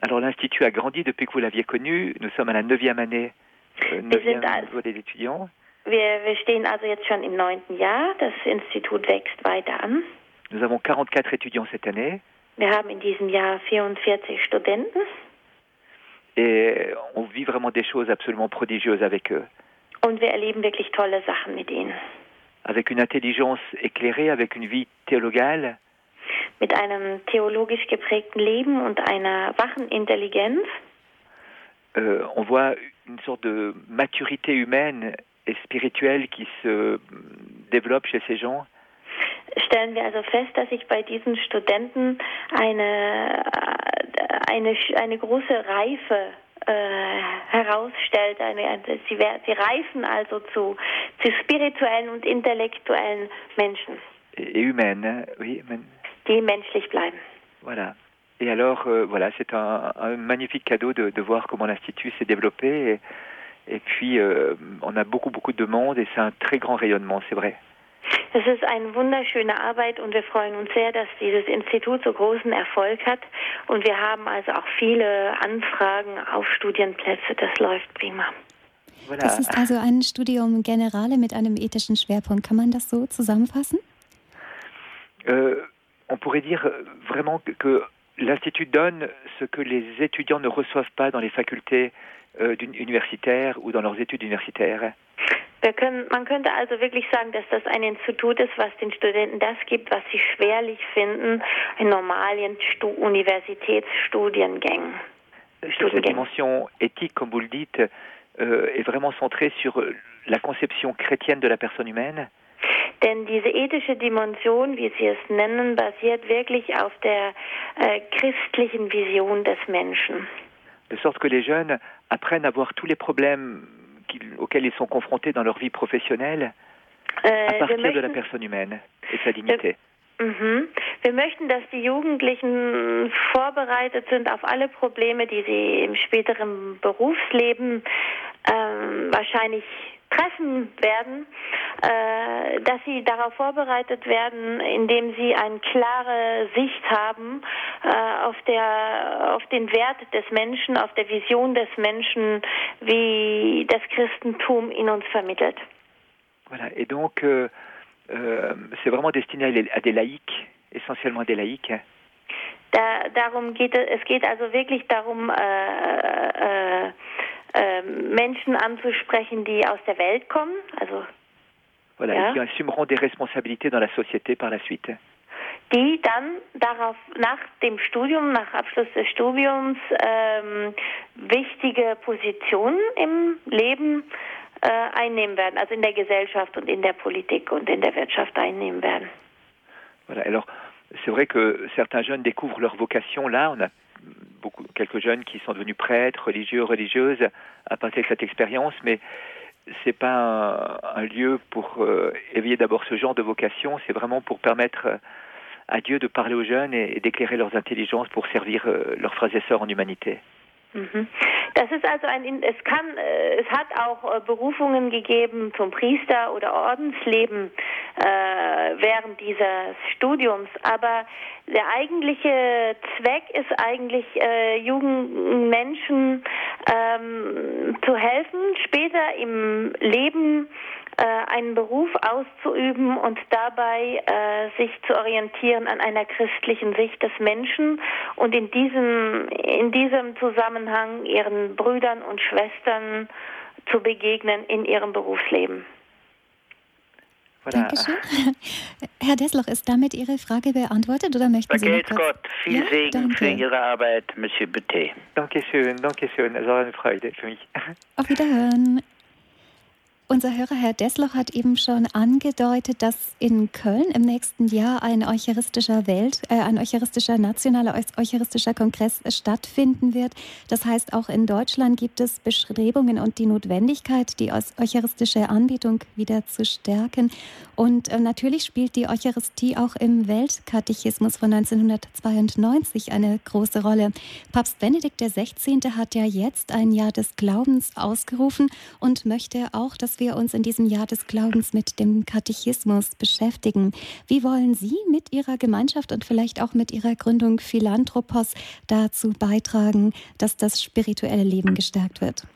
Alors l'Institut a grandi depuis que vous l'aviez connu. Nous sommes à la neuvième année, euh, neuvième niveau des étudiants. Wir, wir stehen also jetzt schon im neunten Jahr. Das Institut wächst weiter an. Nous avons 44 étudiants cette année. Wir haben in diesem Jahr 44 Studenten. Et on vit vraiment des choses absolument prodigieuses avec eux. Und wir erleben wirklich tolle Sachen mit ihnen. Avec une intelligence éclairée, avec une vie théologale. Mit einem theologisch geprägten Leben und einer wachen Intelligenz. Euh, on voit une sorte de maturité humaine et spirituelle qui se développe chez ces gens. Stellen wir also fest, dass sich bei diesen Studenten eine, eine, eine große Reife äh, herausstellt. Eine, sie, sie reifen also zu, zu spirituellen und intellektuellen Menschen. Et humaine, oui. Die menschlich bleiben. Voilà. Et alors, euh, voilà, c'est un, un, magnifique cadeau de, de voir comment l'Institut s'est développé. Et, et puis, euh, on a beaucoup, beaucoup de demandes et c'est un très grand rayonnement, c'est vrai. Es ist eine wunderschöne Arbeit und wir freuen uns sehr, dass dieses Institut so großen Erfolg hat. Und wir haben also auch viele Anfragen auf Studienplätze. Das läuft prima. Das ist also ein Studium Generale mit einem ethischen Schwerpunkt. Kann man das so zusammenfassen? Euh, on pourrait dire vraiment que, que l'Institut donne ce que les étudiants ne reçoivent pas dans les facultés euh, universitaires ou dans leurs études universitaires. Können, man könnte also wirklich sagen, dass das ein Institut ist, was den Studenten das gibt, was sie schwerlich finden in normalen Stu Universitätsstudiengängen. Cette dimension éthique, comme vous le dites, euh, est vraiment centrée sur la conception chrétienne de la personne humaine. Denn diese ethische Dimension, wie Sie es nennen, basiert wirklich auf der äh, christlichen Vision des Menschen. De sorte que les jeunes apprennent à voir tous les problèmes auxquels ils sont confrontés dans leur vie professionnelle äh, à partir möchten, de la personne humaine et de sa dignité. Mhm. Wir möchten, dass die Jugendlichen vorbereitet sind auf alle Probleme, die sie im späteren Berufsleben ähm, wahrscheinlich treffen werden, äh, dass sie darauf vorbereitet werden, indem sie eine klare Sicht haben äh, auf, der, auf den Wert des Menschen, auf der Vision des Menschen, wie das Christentum in uns vermittelt. Voilà, et donc euh, euh, c'est vraiment destiné à des laïcs, essentiellement des laïcs. Da, darum geht es, es geht also wirklich darum, äh, äh, Menschen anzusprechen, die aus der Welt kommen, also voilà, ja. et qui assumeront des responsabilités dans la société par la suite. Die dann darauf nach dem Studium, nach Abschluss des Studiums ähm, wichtige Positionen im Leben äh, einnehmen werden, also in der Gesellschaft und in der Politik und in der Wirtschaft einnehmen werden. Voilà, alors c'est vrai que certains jeunes découvrent leur vocation là, on a beaucoup quelques jeunes qui sont devenus prêtres, religieux, religieuses à partir cette expérience, mais c'est pas un, lieu pour euh, éveiller d'abord ce genre de vocation, c'est vraiment pour permettre à Dieu de parler aux jeunes et, d'éclairer leurs intelligences pour servir euh, leurs frères et sœurs en humanité. Mhm. Das ist also ein, es kann, äh, es hat auch äh, Berufungen gegeben zum Priester oder Ordensleben äh, während dieses Studiums, aber der eigentliche Zweck ist eigentlich, äh, jungen Menschen ähm, zu helfen, später im Leben einen Beruf auszuüben und dabei äh, sich zu orientieren an einer christlichen Sicht des Menschen und in diesem, in diesem Zusammenhang ihren Brüdern und Schwestern zu begegnen in ihrem Berufsleben. Voilà. Dankeschön. Herr Desloch, ist damit Ihre Frage beantwortet oder möchten Sie noch? Gott, viel ja, Segen danke. für Ihre Arbeit, Monsieur Boutet. Dankeschön, Dankeschön. Es war eine Freude für mich. Auf Wiederhören. Unser Hörer Herr Desloch hat eben schon angedeutet, dass in Köln im nächsten Jahr ein eucharistischer Welt, äh, ein eucharistischer nationaler eucharistischer Kongress stattfinden wird. Das heißt, auch in Deutschland gibt es Bestrebungen und die Notwendigkeit, die eucharistische Anbetung wieder zu stärken. Und äh, natürlich spielt die Eucharistie auch im Weltkatechismus von 1992 eine große Rolle. Papst Benedikt XVI. hat ja jetzt ein Jahr des Glaubens ausgerufen und möchte auch, dass wir uns in diesem Jahr des Glaubens mit dem Katechismus beschäftigen. Wie wollen Sie mit Ihrer Gemeinschaft und vielleicht auch mit Ihrer Gründung Philanthropos dazu beitragen, dass das spirituelle Leben gestärkt wird?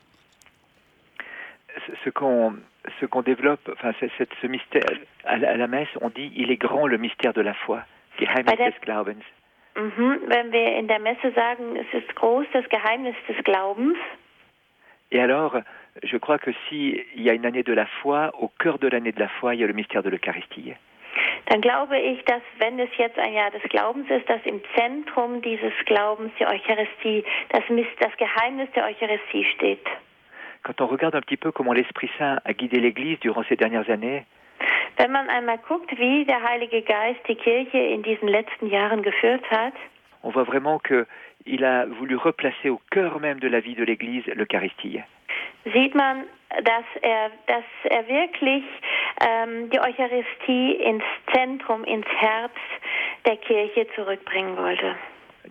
Ce qu'on ce qu'on développe, enfin, c'est, ce mystère, à la, à la, messe, on dit il est grand le mystère de la foi, Geheimnis des Glaubens. Mhm, wenn wir in der Messe sagen, es ist groß das Geheimnis des Glaubens. Et alors, je crois que s'il y a une année de la foi, au cœur de l'année de la foi, il y a le mystère de l'Eucharistie. Dann glaube ich, dass wenn es jetzt ein Jahr des Glaubens ist, dass im Zentrum dieses Glaubens die Eucharistie, das, das Geheimnis der Eucharistie steht. Quand on regarde un petit peu comment l'Esprit Saint a guidé l'Église durant ces dernières années, wenn man einmal guckt, wie der Heilige Geist die Kirche in diesen letzten Jahren geführt hat, on voit vraiment que il a voulu replacer au cœur même de la vie de l'Église l'Eucharistie. Sieht man, dass er, dass er wirklich ähm, die Eucharistie ins Zentrum, ins Herz der Kirche zurückbringen wollte.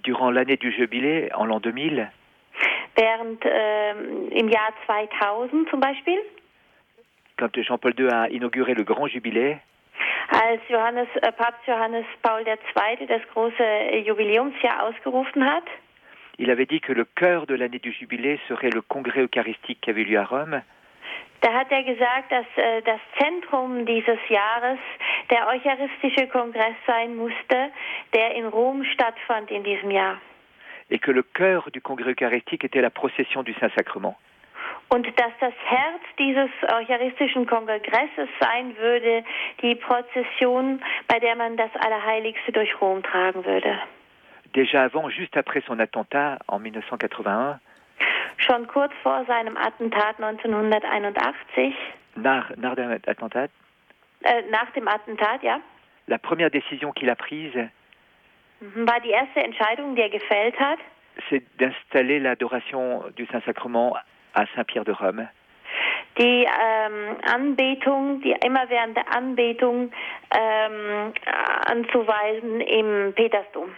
Durant l'année du Jubilé, en l'an 2000, während ähm, im Jahr 2000 zum Beispiel, quand Jean-Paul II a inauguré le grand jubilé, als Johannes, äh, Papst Johannes Paul II. das große Jubiläumsjahr ausgerufen hat, il avait dit que le cœur de l'année du jubilé serait le congrès eucharistique qui avait lieu à Rome. Da hat er gesagt, dass äh, das Zentrum dieses Jahres der Eucharistische Kongress sein musste, der in Rom stattfand in diesem Jahr. Et que le cœur du congrès eucharistique était la procession du Saint-Sacrement. Und dass das Herz dieses Eucharistischen Kongresses sein würde, die Prozession, bei der man das Allerheiligste durch Rom tragen würde. Déjà avant, juste après son attentat en 1981. Schon kurz vor seinem Attentat 1981. Nach, nach dem Attentat? Äh, nach dem Attentat, ja. La première décision qu'il a prise? Mhm, war die erste Entscheidung, die er gefällt hat? C'est d'installer l'adoration du Saint-Sacrement à Saint-Pierre de Rome. Die ähm, Anbetung, die immerwährende Anbetung ähm, anzuweisen im Petersdom.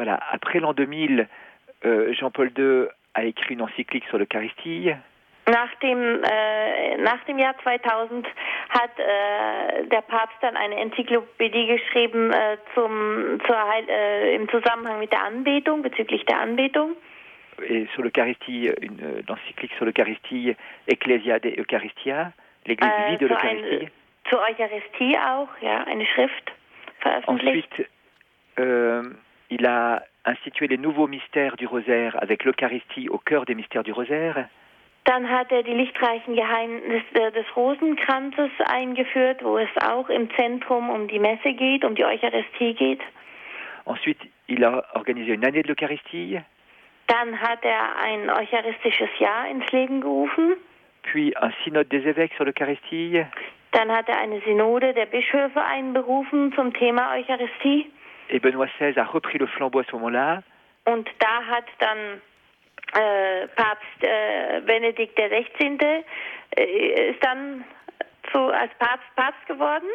Voilà. Après l'an 2000, euh, Jean-Paul II a écrit une encyclique sur l'Eucharistie. Nach dem, äh, nach dem Jahr 2000 hat äh, der Papst dann eine Enzyklopädie geschrieben äh, zum, zur Heil, äh, im Zusammenhang mit der Anbetung, bezüglich der Anbetung. Et sur l'Eucharistie, une euh, encyclique sur l'Eucharistie, Ecclesia de Eucharistia, l'Église äh, de l'Eucharistie. Zur Eucharistie auch, ja, eine Schrift veröffentlicht. Ensuite, euh, il a institué les nouveaux mystères du rosaire avec l'Eucharistie au cœur des mystères du rosaire. Dann hat er die lichtreichen Geheimnisse des Rosenkranzes eingeführt, wo es auch im Zentrum um die Messe geht, um die Eucharistie geht. Ensuite, il a organisé une année de l'Eucharistie. Dann hat er ein eucharistisches Jahr ins Leben gerufen. Puis un synode des évêques sur l'Eucharistie. Dann hat er eine Synode der Bischöfe einberufen zum Thema Eucharistie. Et Benoît XVI a repris le flambeau à ce moment-là. Und da hat dann äh, Papst äh, Benedikt XVI. Äh, ist dann zu, als Papst Papst geworden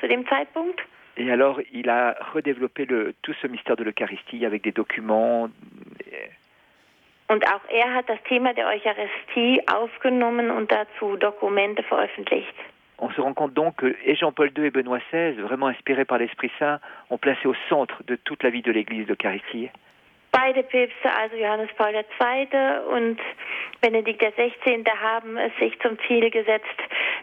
zu dem Zeitpunkt. Et alors, il a redéveloppé le, tout ce mystère de l'Eucharistie avec des documents. Und auch er hat das Thema der Eucharistie aufgenommen und dazu Dokumente veröffentlicht. On se rend compte donc que et Jean-Paul II et Benoît XVI, vraiment inspirés par l'Esprit Saint, ont placé au centre de toute la vie de l'Église l'Eucharistie. Beide Päpste, also Johannes Paul II. und Benedikt XVI., haben es sich zum Ziel gesetzt,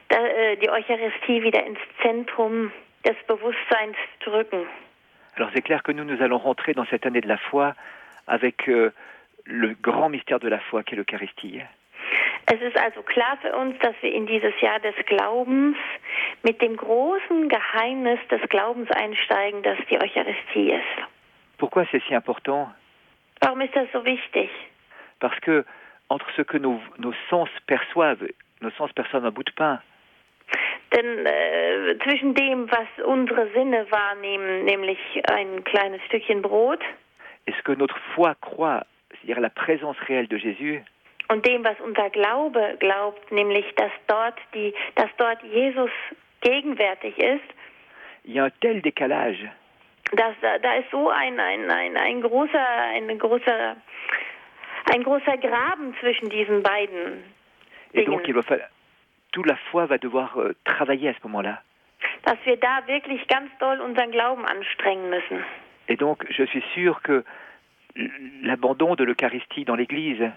äh, die Eucharistie wieder ins Zentrum des Bewusstseins zu rücken. Alors c'est clair que nous, nous allons rentrer dans cette année de la foi avec euh, le grand mystère de la foi qu'est l'Eucharistie. Es ist also klar für uns, dass wir in dieses Jahr des Glaubens mit dem großen Geheimnis des Glaubens einsteigen, das die Eucharistie ist. Pourquoi c'est si important Warum ist das so wichtig? Parce que entre ce que nos, nos sens perçoivent, nos sens perçoivent un bout de pain, Denn äh, zwischen dem, was unsere Sinne wahrnehmen, nämlich ein kleines Stückchen Brot, et ce que notre foi croit, c'est-à-dire la présence réelle de Jésus, und dem, was unser Glaube glaubt, nämlich dass dort die, dass dort Jesus gegenwärtig ist, il y a un tel décalage dass, da da ist so ein, ein, ein, ein großer, ein großer, ein großer Graben zwischen diesen beiden Et donc, il va falloir, toute la foi va devoir euh, travailler à ce moment-là. dass wir da wirklich ganz doll unseren Glauben anstrengen müssen. Et donc, je suis sûr que l'abandon de l'Eucharistie dans l'Église,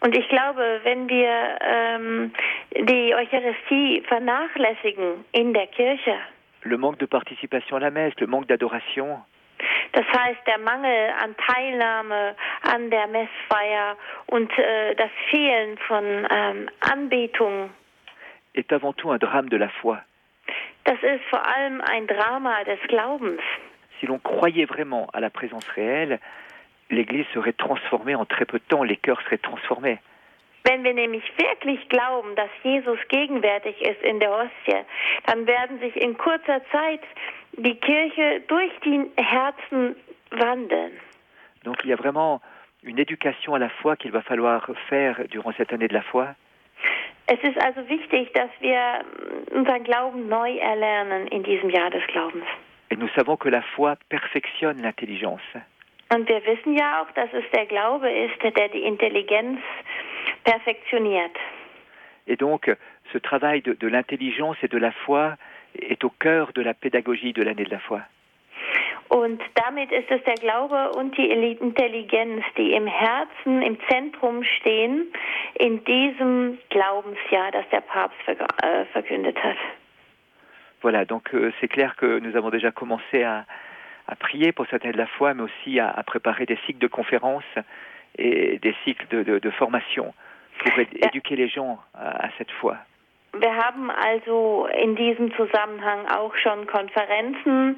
Und ich glaube, wenn wir ähm, die Eucharistie vernachlässigen in der Kirche, le manque de participation à la messe, le manque d'adoration, das heißt der Mangel an Teilnahme an der Messfeier und äh, das Fehlen von ähm, Anbetung, est avant tout un drame de la foi. das ist vor allem ein Drama des Glaubens. Si l'on croyait vraiment à la présence réelle, l'Église serait transformée en très peu de temps, les cœurs seraient transformés. Wenn wir nämlich wirklich glauben, dass Jesus gegenwärtig ist in der Hostie, dann werden sich in kurzer Zeit die Kirche durch die Herzen wandeln. Donc il y a vraiment une éducation à la foi qu'il va falloir faire durant cette année de la foi. Es ist also wichtig, dass wir unseren Glauben neu erlernen in diesem Jahr des Glaubens. Et nous savons que la foi perfectionne l'intelligence. Und wir wissen ja auch, dass es der Glaube ist, der die Intelligenz perfektioniert. Et donc ce travail de, de l'intelligence et de la foi est au cœur de la pédagogie de l'année de la foi. Und damit ist es der Glaube und die Intelligenz, die im Herzen, im Zentrum stehen, in diesem Glaubensjahr, das der Papst äh, verkündet hat. Voilà, donc euh, c'est clair que nous avons déjà commencé à, à prier pour cette année de la foi, mais aussi à, à préparer des cycles de conférences et des cycles de, de- de formation pour éduquer les gens à, à cette foi. Wir haben also in diesem Zusammenhang auch schon Konferenzen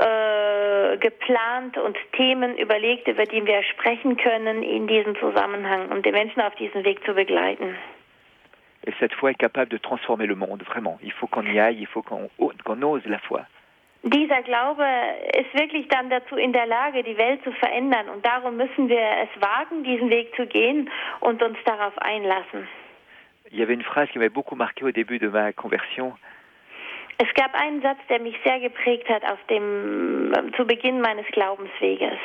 äh, geplant und Themen überlegt, über die wir sprechen können in diesem Zusammenhang, um die Menschen auf diesem Weg zu begleiten. Et cette foi est capable de transformer le monde, vraiment. Il faut qu'on y aille, il faut qu'on qu'on ose la foi. Dieser Glaube ist wirklich dann dazu in der Lage, die Welt zu verändern. Und darum müssen wir es wagen, diesen Weg zu gehen und uns darauf einlassen. Il y avait une phrase qui m'avait beaucoup marqué au début de ma conversion. Es gab einen Satz, der mich sehr geprägt hat auf dem, zu Beginn meines Glaubensweges.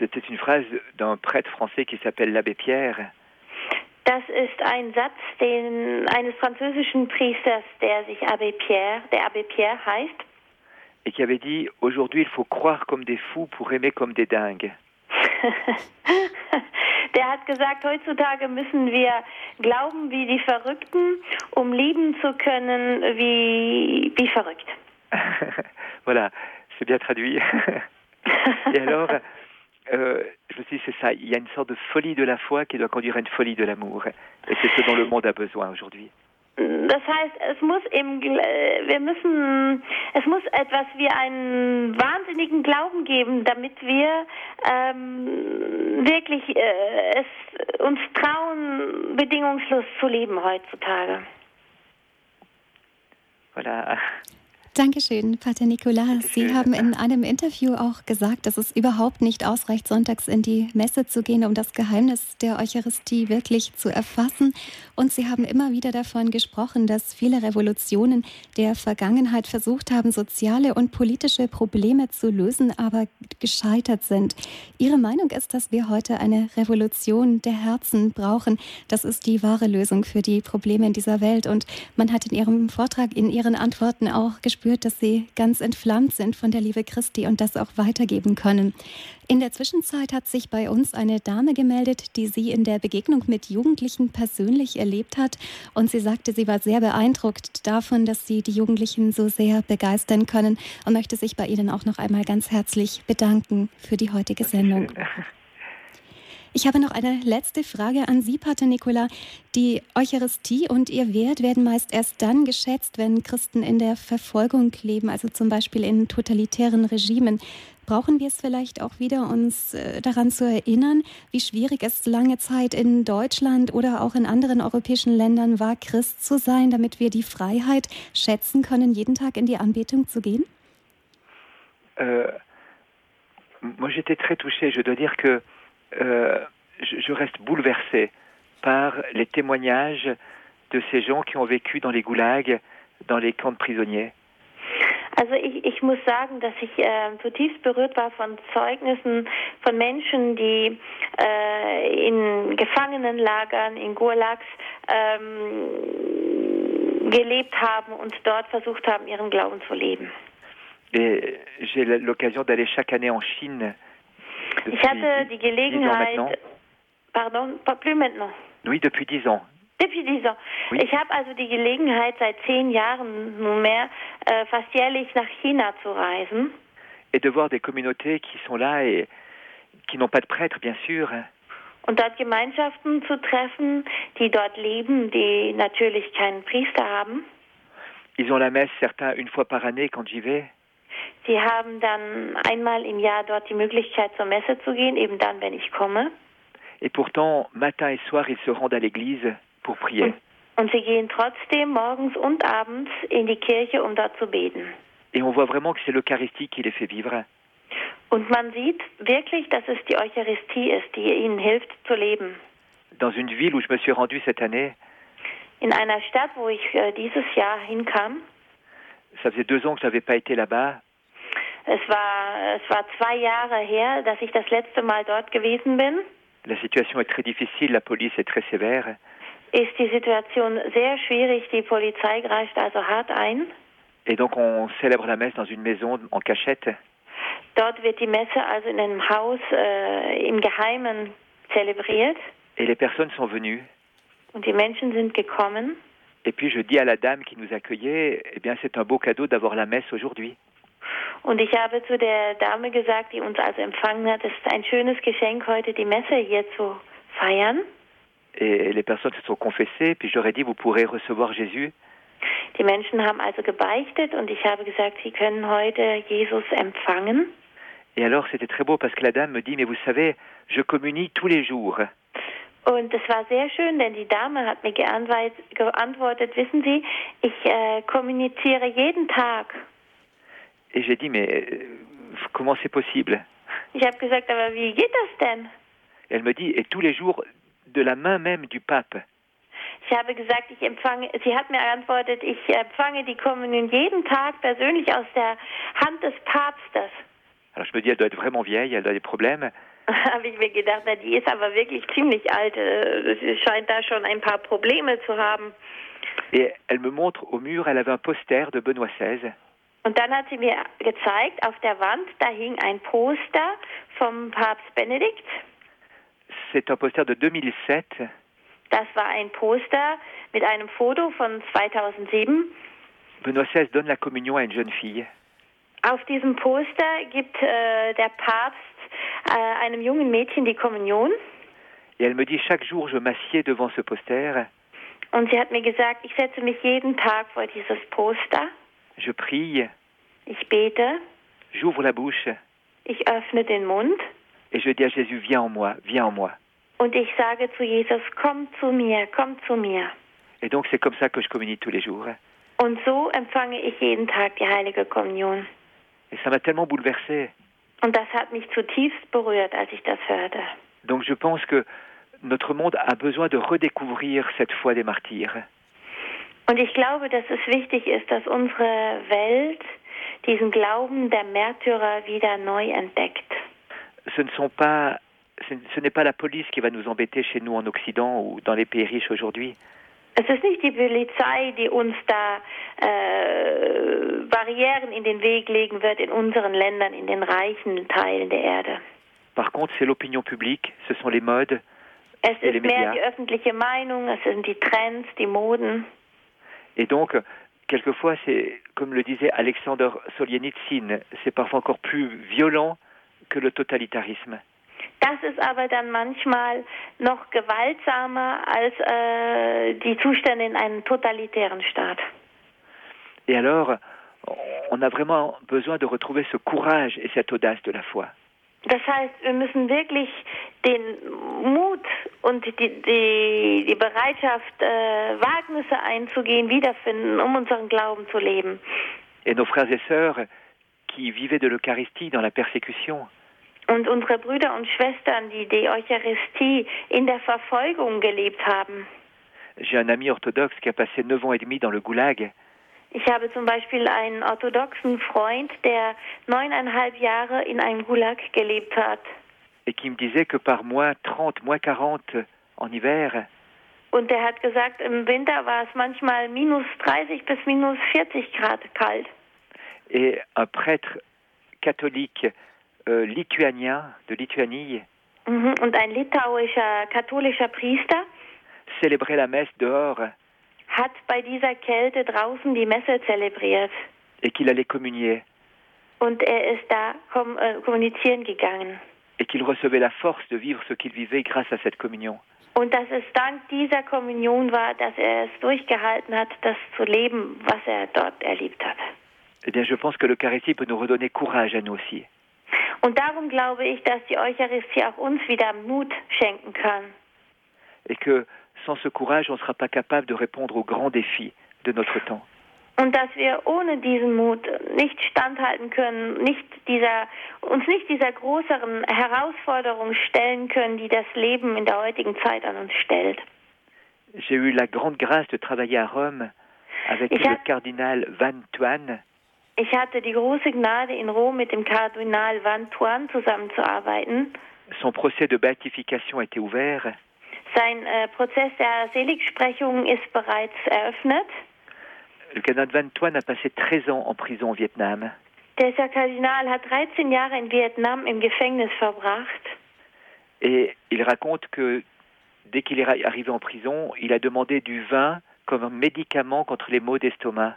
C'était une phrase d'un prêtre français qui s'appelle l'abbé Pierre. Das ist ein Satz den, eines französischen Priesters, der sich Abbé Pierre, der Abbé Pierre heißt. Et qui avait dit Aujourd'hui, il faut croire comme des fous pour aimer comme des dingues. Der hat gesagt, heutzutage müssen wir glauben wie die Verrückten, um lieben zu können wie, wie verrückt. voilà, c'est bien traduit. et alors, euh, je me suis dit, c'est ça, il y a une sorte de folie de la foi qui doit conduire à une folie de l'amour. Et c'est ce dont le monde a besoin aujourd'hui. Das heißt, es muss Gl- äh, wir müssen, es muss etwas wie einen wahnsinnigen Glauben geben, damit wir ähm, wirklich äh, es uns trauen, bedingungslos zu lieben heutzutage. Voilà. Dankeschön, Pater Nicolas. Sie haben in einem Interview auch gesagt, dass es überhaupt nicht ausreicht, sonntags in die Messe zu gehen, um das Geheimnis der Eucharistie wirklich zu erfassen. Und Sie haben immer wieder davon gesprochen, dass viele Revolutionen der Vergangenheit versucht haben, soziale und politische Probleme zu lösen, aber gescheitert sind. Ihre Meinung ist, dass wir heute eine Revolution der Herzen brauchen. Das ist die wahre Lösung für die Probleme in dieser Welt. Und man hat in Ihrem Vortrag, in Ihren Antworten auch gesprochen, gespürt, dass Sie ganz entflammt sind von der Liebe Christi und das auch weitergeben können. In der Zwischenzeit hat sich bei uns eine Dame gemeldet, die sie in der Begegnung mit Jugendlichen persönlich erlebt hat. Und sie sagte, sie war sehr beeindruckt davon, dass sie die Jugendlichen so sehr begeistern können und möchte sich bei Ihnen auch noch einmal ganz herzlich bedanken für die heutige Sendung. Ich habe noch eine letzte Frage an Sie, Pater Nicola. Die Eucharistie und ihr Wert werden meist erst dann geschätzt, wenn Christen in der Verfolgung leben, also zum Beispiel in totalitären Regimen. Brauchen wir es vielleicht auch wieder, uns äh, daran zu erinnern, wie schwierig es lange Zeit in Deutschland oder auch in anderen europäischen Ländern war, Christ zu sein, damit wir die Freiheit schätzen können, jeden Tag in die Anbetung zu gehen? Euh, moi, j'étais très touché. Je dois dire que euh, je, je, reste bouleversé par les témoignages de ces gens qui ont vécu dans les goulags, dans les camps de prisonniers. Also ich, ich muss sagen, dass ich äh, zutiefst berührt war von Zeugnissen von Menschen, die äh, in Gefangenenlagern, in Gulags ähm, gelebt haben und dort versucht haben, ihren Glauben zu leben. J'ai l'occasion d'aller chaque année en Chine ich hatte die Gelegenheit, pardon, pas plus maintenant. Oui, depuis dix ans. Depuis dix ans. Oui. Ich habe also die Gelegenheit, seit zehn Jahren nunmehr äh, fast jährlich nach China zu reisen. Et de voir des communautés qui sont là et qui n'ont pas de prêtre, bien sûr. Und dort Gemeinschaften zu treffen, die dort leben, die natürlich keinen Priester haben. Ils ont la messe, certains, une fois par année quand j'y vais. Sie haben dann einmal im Jahr dort die Möglichkeit zur Messe zu gehen, eben dann, wenn ich komme. Et pourtant, matin et soir, ils se rendent à l'église pour prier. Und, und sie gehen trotzdem morgens und abends in die Kirche, um dort zu beten. Et on voit vraiment que c'est l'Eucharistie qui les fait vivre. Und man sieht wirklich, dass es die Eucharistie ist, die ihnen hilft zu leben. Dans une ville où je me suis rendu cette année. In einer Stadt, wo ich äh, dieses Jahr hinkam. Ça faisait deux ans que je n'avais pas été là-bas. Es war, es war zwei Jahre her, dass ich das letzte Mal dort gewesen bin. La situation est très difficile, la police est très sévère. Ist die Situation sehr schwierig, die Polizei greift also hart ein. Et donc on célèbre la messe dans une maison en cachette. Dort wird die Messe also in einem Haus äh, im Geheimen zelebriert. Et les personnes sont venues. Und die Menschen sind gekommen. Et puis je dis à la dame qui nous accueillait, eh bien c'est un beau cadeau d'avoir la messe aujourd'hui. Und ich habe zu der Dame gesagt, die uns also empfangen hat, es ist ein schönes Geschenk, heute die Messe hier zu feiern. Et les personnes se sont confessées, puis ai dit, vous pourrez recevoir Jésus. Die Menschen haben also gebeichtet und ich habe gesagt, sie können heute Jesus empfangen. Et alors c'était très beau parce que la dame me dit, mais vous savez, je communie tous les jours. Und es war sehr schön, denn die Dame hat mir geantwortet, wissen Sie, ich äh, kommuniziere jeden Tag. Et j'ai dit, mais euh, comment c'est possible? Gesagt, aber wie geht das denn? Et elle me dit, et tous les jours, de la main même du pape. Ich habe gesagt, ich empfange, sie hat mir geantwortet, ich empfange die Kommunion jeden Tag persönlich aus der Hand des Papstes. Alors je me dis, elle doit être vraiment vieille, elle a des problèmes. habe ich mir gedacht, na, die ist aber wirklich ziemlich alt. äh, Sie scheint da schon ein paar Probleme zu haben. Et elle me montre au mur, elle avait un poster de Benoît XVI. Und dann hat sie mir gezeigt, auf der Wand, da hing ein Poster vom Papst Benedikt. C'est un poster de 2007. Das war ein Poster mit einem Foto von 2007. Benoît XVI donne la communion à une jeune fille. Auf diesem Poster gibt äh, der Papst äh, einem jungen Mädchen die Kommunion. Et elle me dit, chaque jour, je m'assieds devant ce poster. Und sie hat mir gesagt, ich setze mich jeden Tag vor dieses Poster. Je prie, Ich bete, j'ouvre la bouche ich öffne den Mund et je dis à Jésus, viens en moi, viens en moi. und ich sage zu Jesus, komm zu mir, komm zu mir. Et donc c'est comme ça que je communie tous les jours. Und so empfange ich jeden Tag die heilige Kommunion. Et ça m'a tellement bouleversé. Und das hat mich zutiefst berührt, als ich das hörte. Donc je pense que notre monde a besoin de redécouvrir cette foi des martyrs. Und ich glaube, dass es wichtig ist, dass unsere Welt diesen Glauben der Märtyrer wieder neu entdeckt. Ce ne sont pas ce n'est pas la police qui va nous embêter chez nous en Occident ou dans les pays riches aujourd'hui. Es ist nicht die Polizei, die uns da äh, Barrieren in den Weg legen wird in unseren Ländern, in den reichen Teilen der Erde. Par contre, c'est l'opinion publique, ce sont les modes. Es ist mehr die öffentliche Meinung, es sind die Trends, die Moden. Et donc, quelquefois, c'est, comme le disait Alexander Solzhenitsyn, c'est parfois encore plus violent que le totalitarisme. Das ist aber dann manchmal noch gewaltsamer als äh, die Zustände in einem totalitären Staat. Et alors, on a vraiment besoin de retrouver ce courage et cette audace de la foi. Das heißt, wir müssen wirklich den Mut und die, die, die Bereitschaft, äh, Wagnisse einzugehen, wiederfinden, um unseren Glauben zu leben. Et nos frères et sœurs qui vivaient de l'Eucharistie dans la persécution. Und unsere Brüder und Schwestern, die die Eucharistie in der Verfolgung gelebt haben. J'ai un ami orthodoxe qui a passé neuf ans et demi dans le goulag. Ich habe zum Beispiel einen orthodoxen Freund, der neuneinhalb Jahre in einem Gulag gelebt hat. Et qui me disait que par moins 30, moins 40 en hiver. Und er hat gesagt, im Winter war es manchmal minus 30 bis minus 40 Grad kalt. Et un prêtre catholique euh, lituanien de Lituanie. Mhm. Und ein litauischer katholischer Priester célébrait la messe dehors. Hat bei dieser Kälte draußen die Messe zelebriert. Et qu'il allait communier. Und er ist da kom äh, kommunizieren gegangen. Et qu'il recevait la force de vivre ce qu'il vivait grâce à cette communion. Und dass es dank dieser Kommunion war, dass er es durchgehalten hat, das zu leben, was er dort erlebt hat. Eh bien, je pense que l'Eucharistie peut nous redonner courage à nous aussi. Und darum glaube ich, dass die Eucharistie auch uns wieder Mut schenken kann. Et que sans ce courage, on ne sera pas capable de répondre aux grands défis de notre temps. Und dass wir ohne diesen Mut nicht standhalten können, nicht dieser, uns nicht dieser größeren Herausforderung stellen können, die das Leben in der heutigen Zeit an uns stellt. J'ai eu la grande grâce de travailler à Rome avec Ich le cardinal Van Tuan, Ich hatte die große Gnade, in Rom mit dem Kardinal Van Tuan zusammenzuarbeiten. Son procès de béatification a été ouvert Sein äh, Prozess der Seligsprechung ist bereits eröffnet. Le cardinal Van Tuan a passé 13 ans en prison au Vietnam. Dieser Kardinal hat 13 Jahre in Vietnam im Gefängnis verbracht. Et il raconte que dès qu'il est arrivé en prison, il a demandé du vin comme médicament contre les maux d'estomac.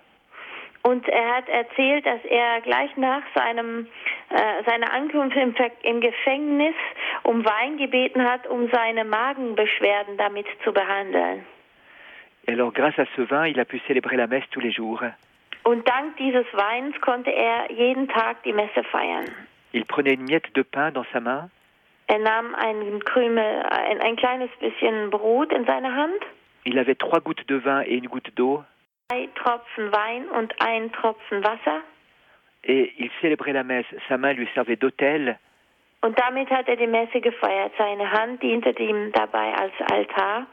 Und er hat erzählt, dass er gleich nach seinem, äh, seiner Ankunft im, Gefängnis um Wein gebeten hat, um seine Magenbeschwerden damit zu behandeln. Et alors, grâce à ce vin, il a pu célébrer la messe tous les jours. Und dank dieses Weins konnte er jeden Tag die Messe feiern. Il prenait une miette de pain dans sa main Er nahm einen Krümel, ein, ein kleines bisschen Brot in seine Hand, Il avait trois gouttes de vin et une goutte d'eau drei Tropfen Wein und ein Tropfen Wasser. Et il célébrait la messe. Sa main lui servait d'autel Und damit hat er die Messe gefeiert. Seine Hand diente ihm dabei als Altar.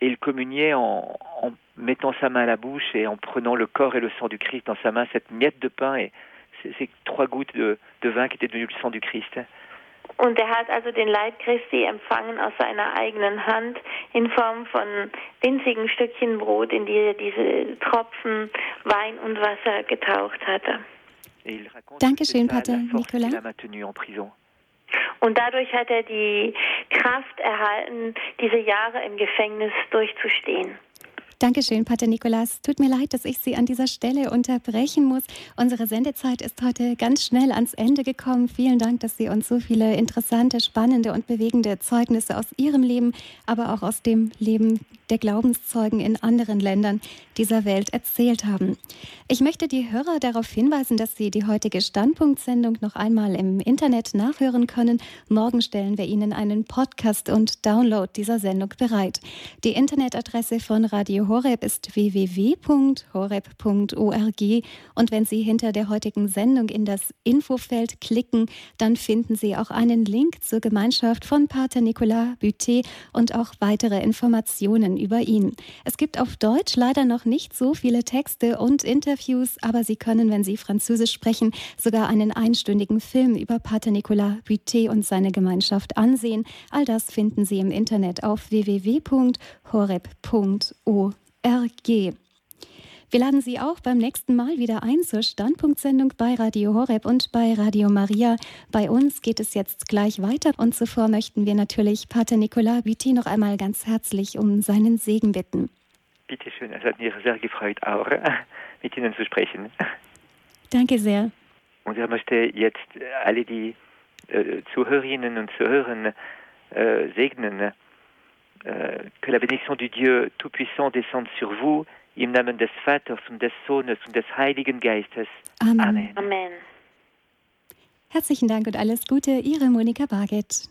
et il communiait en, en mettant sa main à la bouche et en prenant le corps et le sang du Christ dans sa main, cette miette de pain et ces, ces trois gouttes de, de vin qui étaient devenues le sang du Christ. Und er hat also den Leib Christi empfangen aus seiner eigenen Hand in Form von winzigen Stückchen Brot, in die er diese Tropfen Wein und Wasser getaucht hatte. Dankeschön, Pater Nicolas. Und dadurch hat er die Kraft erhalten, diese Jahre im Gefängnis durchzustehen. Dankeschön, Pater Nikolas. Tut mir leid, dass ich Sie an dieser Stelle unterbrechen muss. Unsere Sendezeit ist heute ganz schnell ans Ende gekommen. Vielen Dank, dass Sie uns so viele interessante, spannende und bewegende Zeugnisse aus Ihrem Leben, aber auch aus dem Leben der Glaubenszeugen in anderen Ländern dieser Welt erzählt haben. Ich möchte die Hörer darauf hinweisen, dass Sie die heutige Standpunktsendung noch einmal im Internet nachhören können. Morgen stellen wir Ihnen einen Podcast und Download dieser Sendung bereit. Die Internetadresse von Radio Horeb ist www.horeb.org und wenn Sie hinter der heutigen Sendung in das Infofeld klicken, dann finden Sie auch einen Link zur Gemeinschaft von Pater Nicolas Butet und auch weitere Informationen über ihn. Es gibt auf Deutsch leider noch nicht so viele Texte und Interviews, aber Sie können, wenn Sie Französisch sprechen, sogar einen einstündigen Film über Pater Nicolas Butet und seine Gemeinschaft ansehen. All das finden Sie im Internet auf www.horeb.org. Wir laden Sie auch beim nächsten Mal wieder ein zur Standpunktsendung bei Radio Horeb und bei Radio Maria. Bei uns geht es jetzt gleich weiter und zuvor möchten wir natürlich Pater Nicolas Buty noch einmal ganz herzlich um seinen Segen bitten. Bitte schön, es hat mich sehr gefreut, auch mit Ihnen zu sprechen. Danke sehr. Und ich möchte jetzt alle die äh, Zuhörerinnen und Zuhörer äh, segnen. Euh, que la bénédiction du Dieu Tout-Puissant descende sur vous, im Namen des Vaters und des Sohnes und des Heiligen Geistes. Amen. Amen. Herzlichen Dank und alles Gute, Ihre Monika Barget.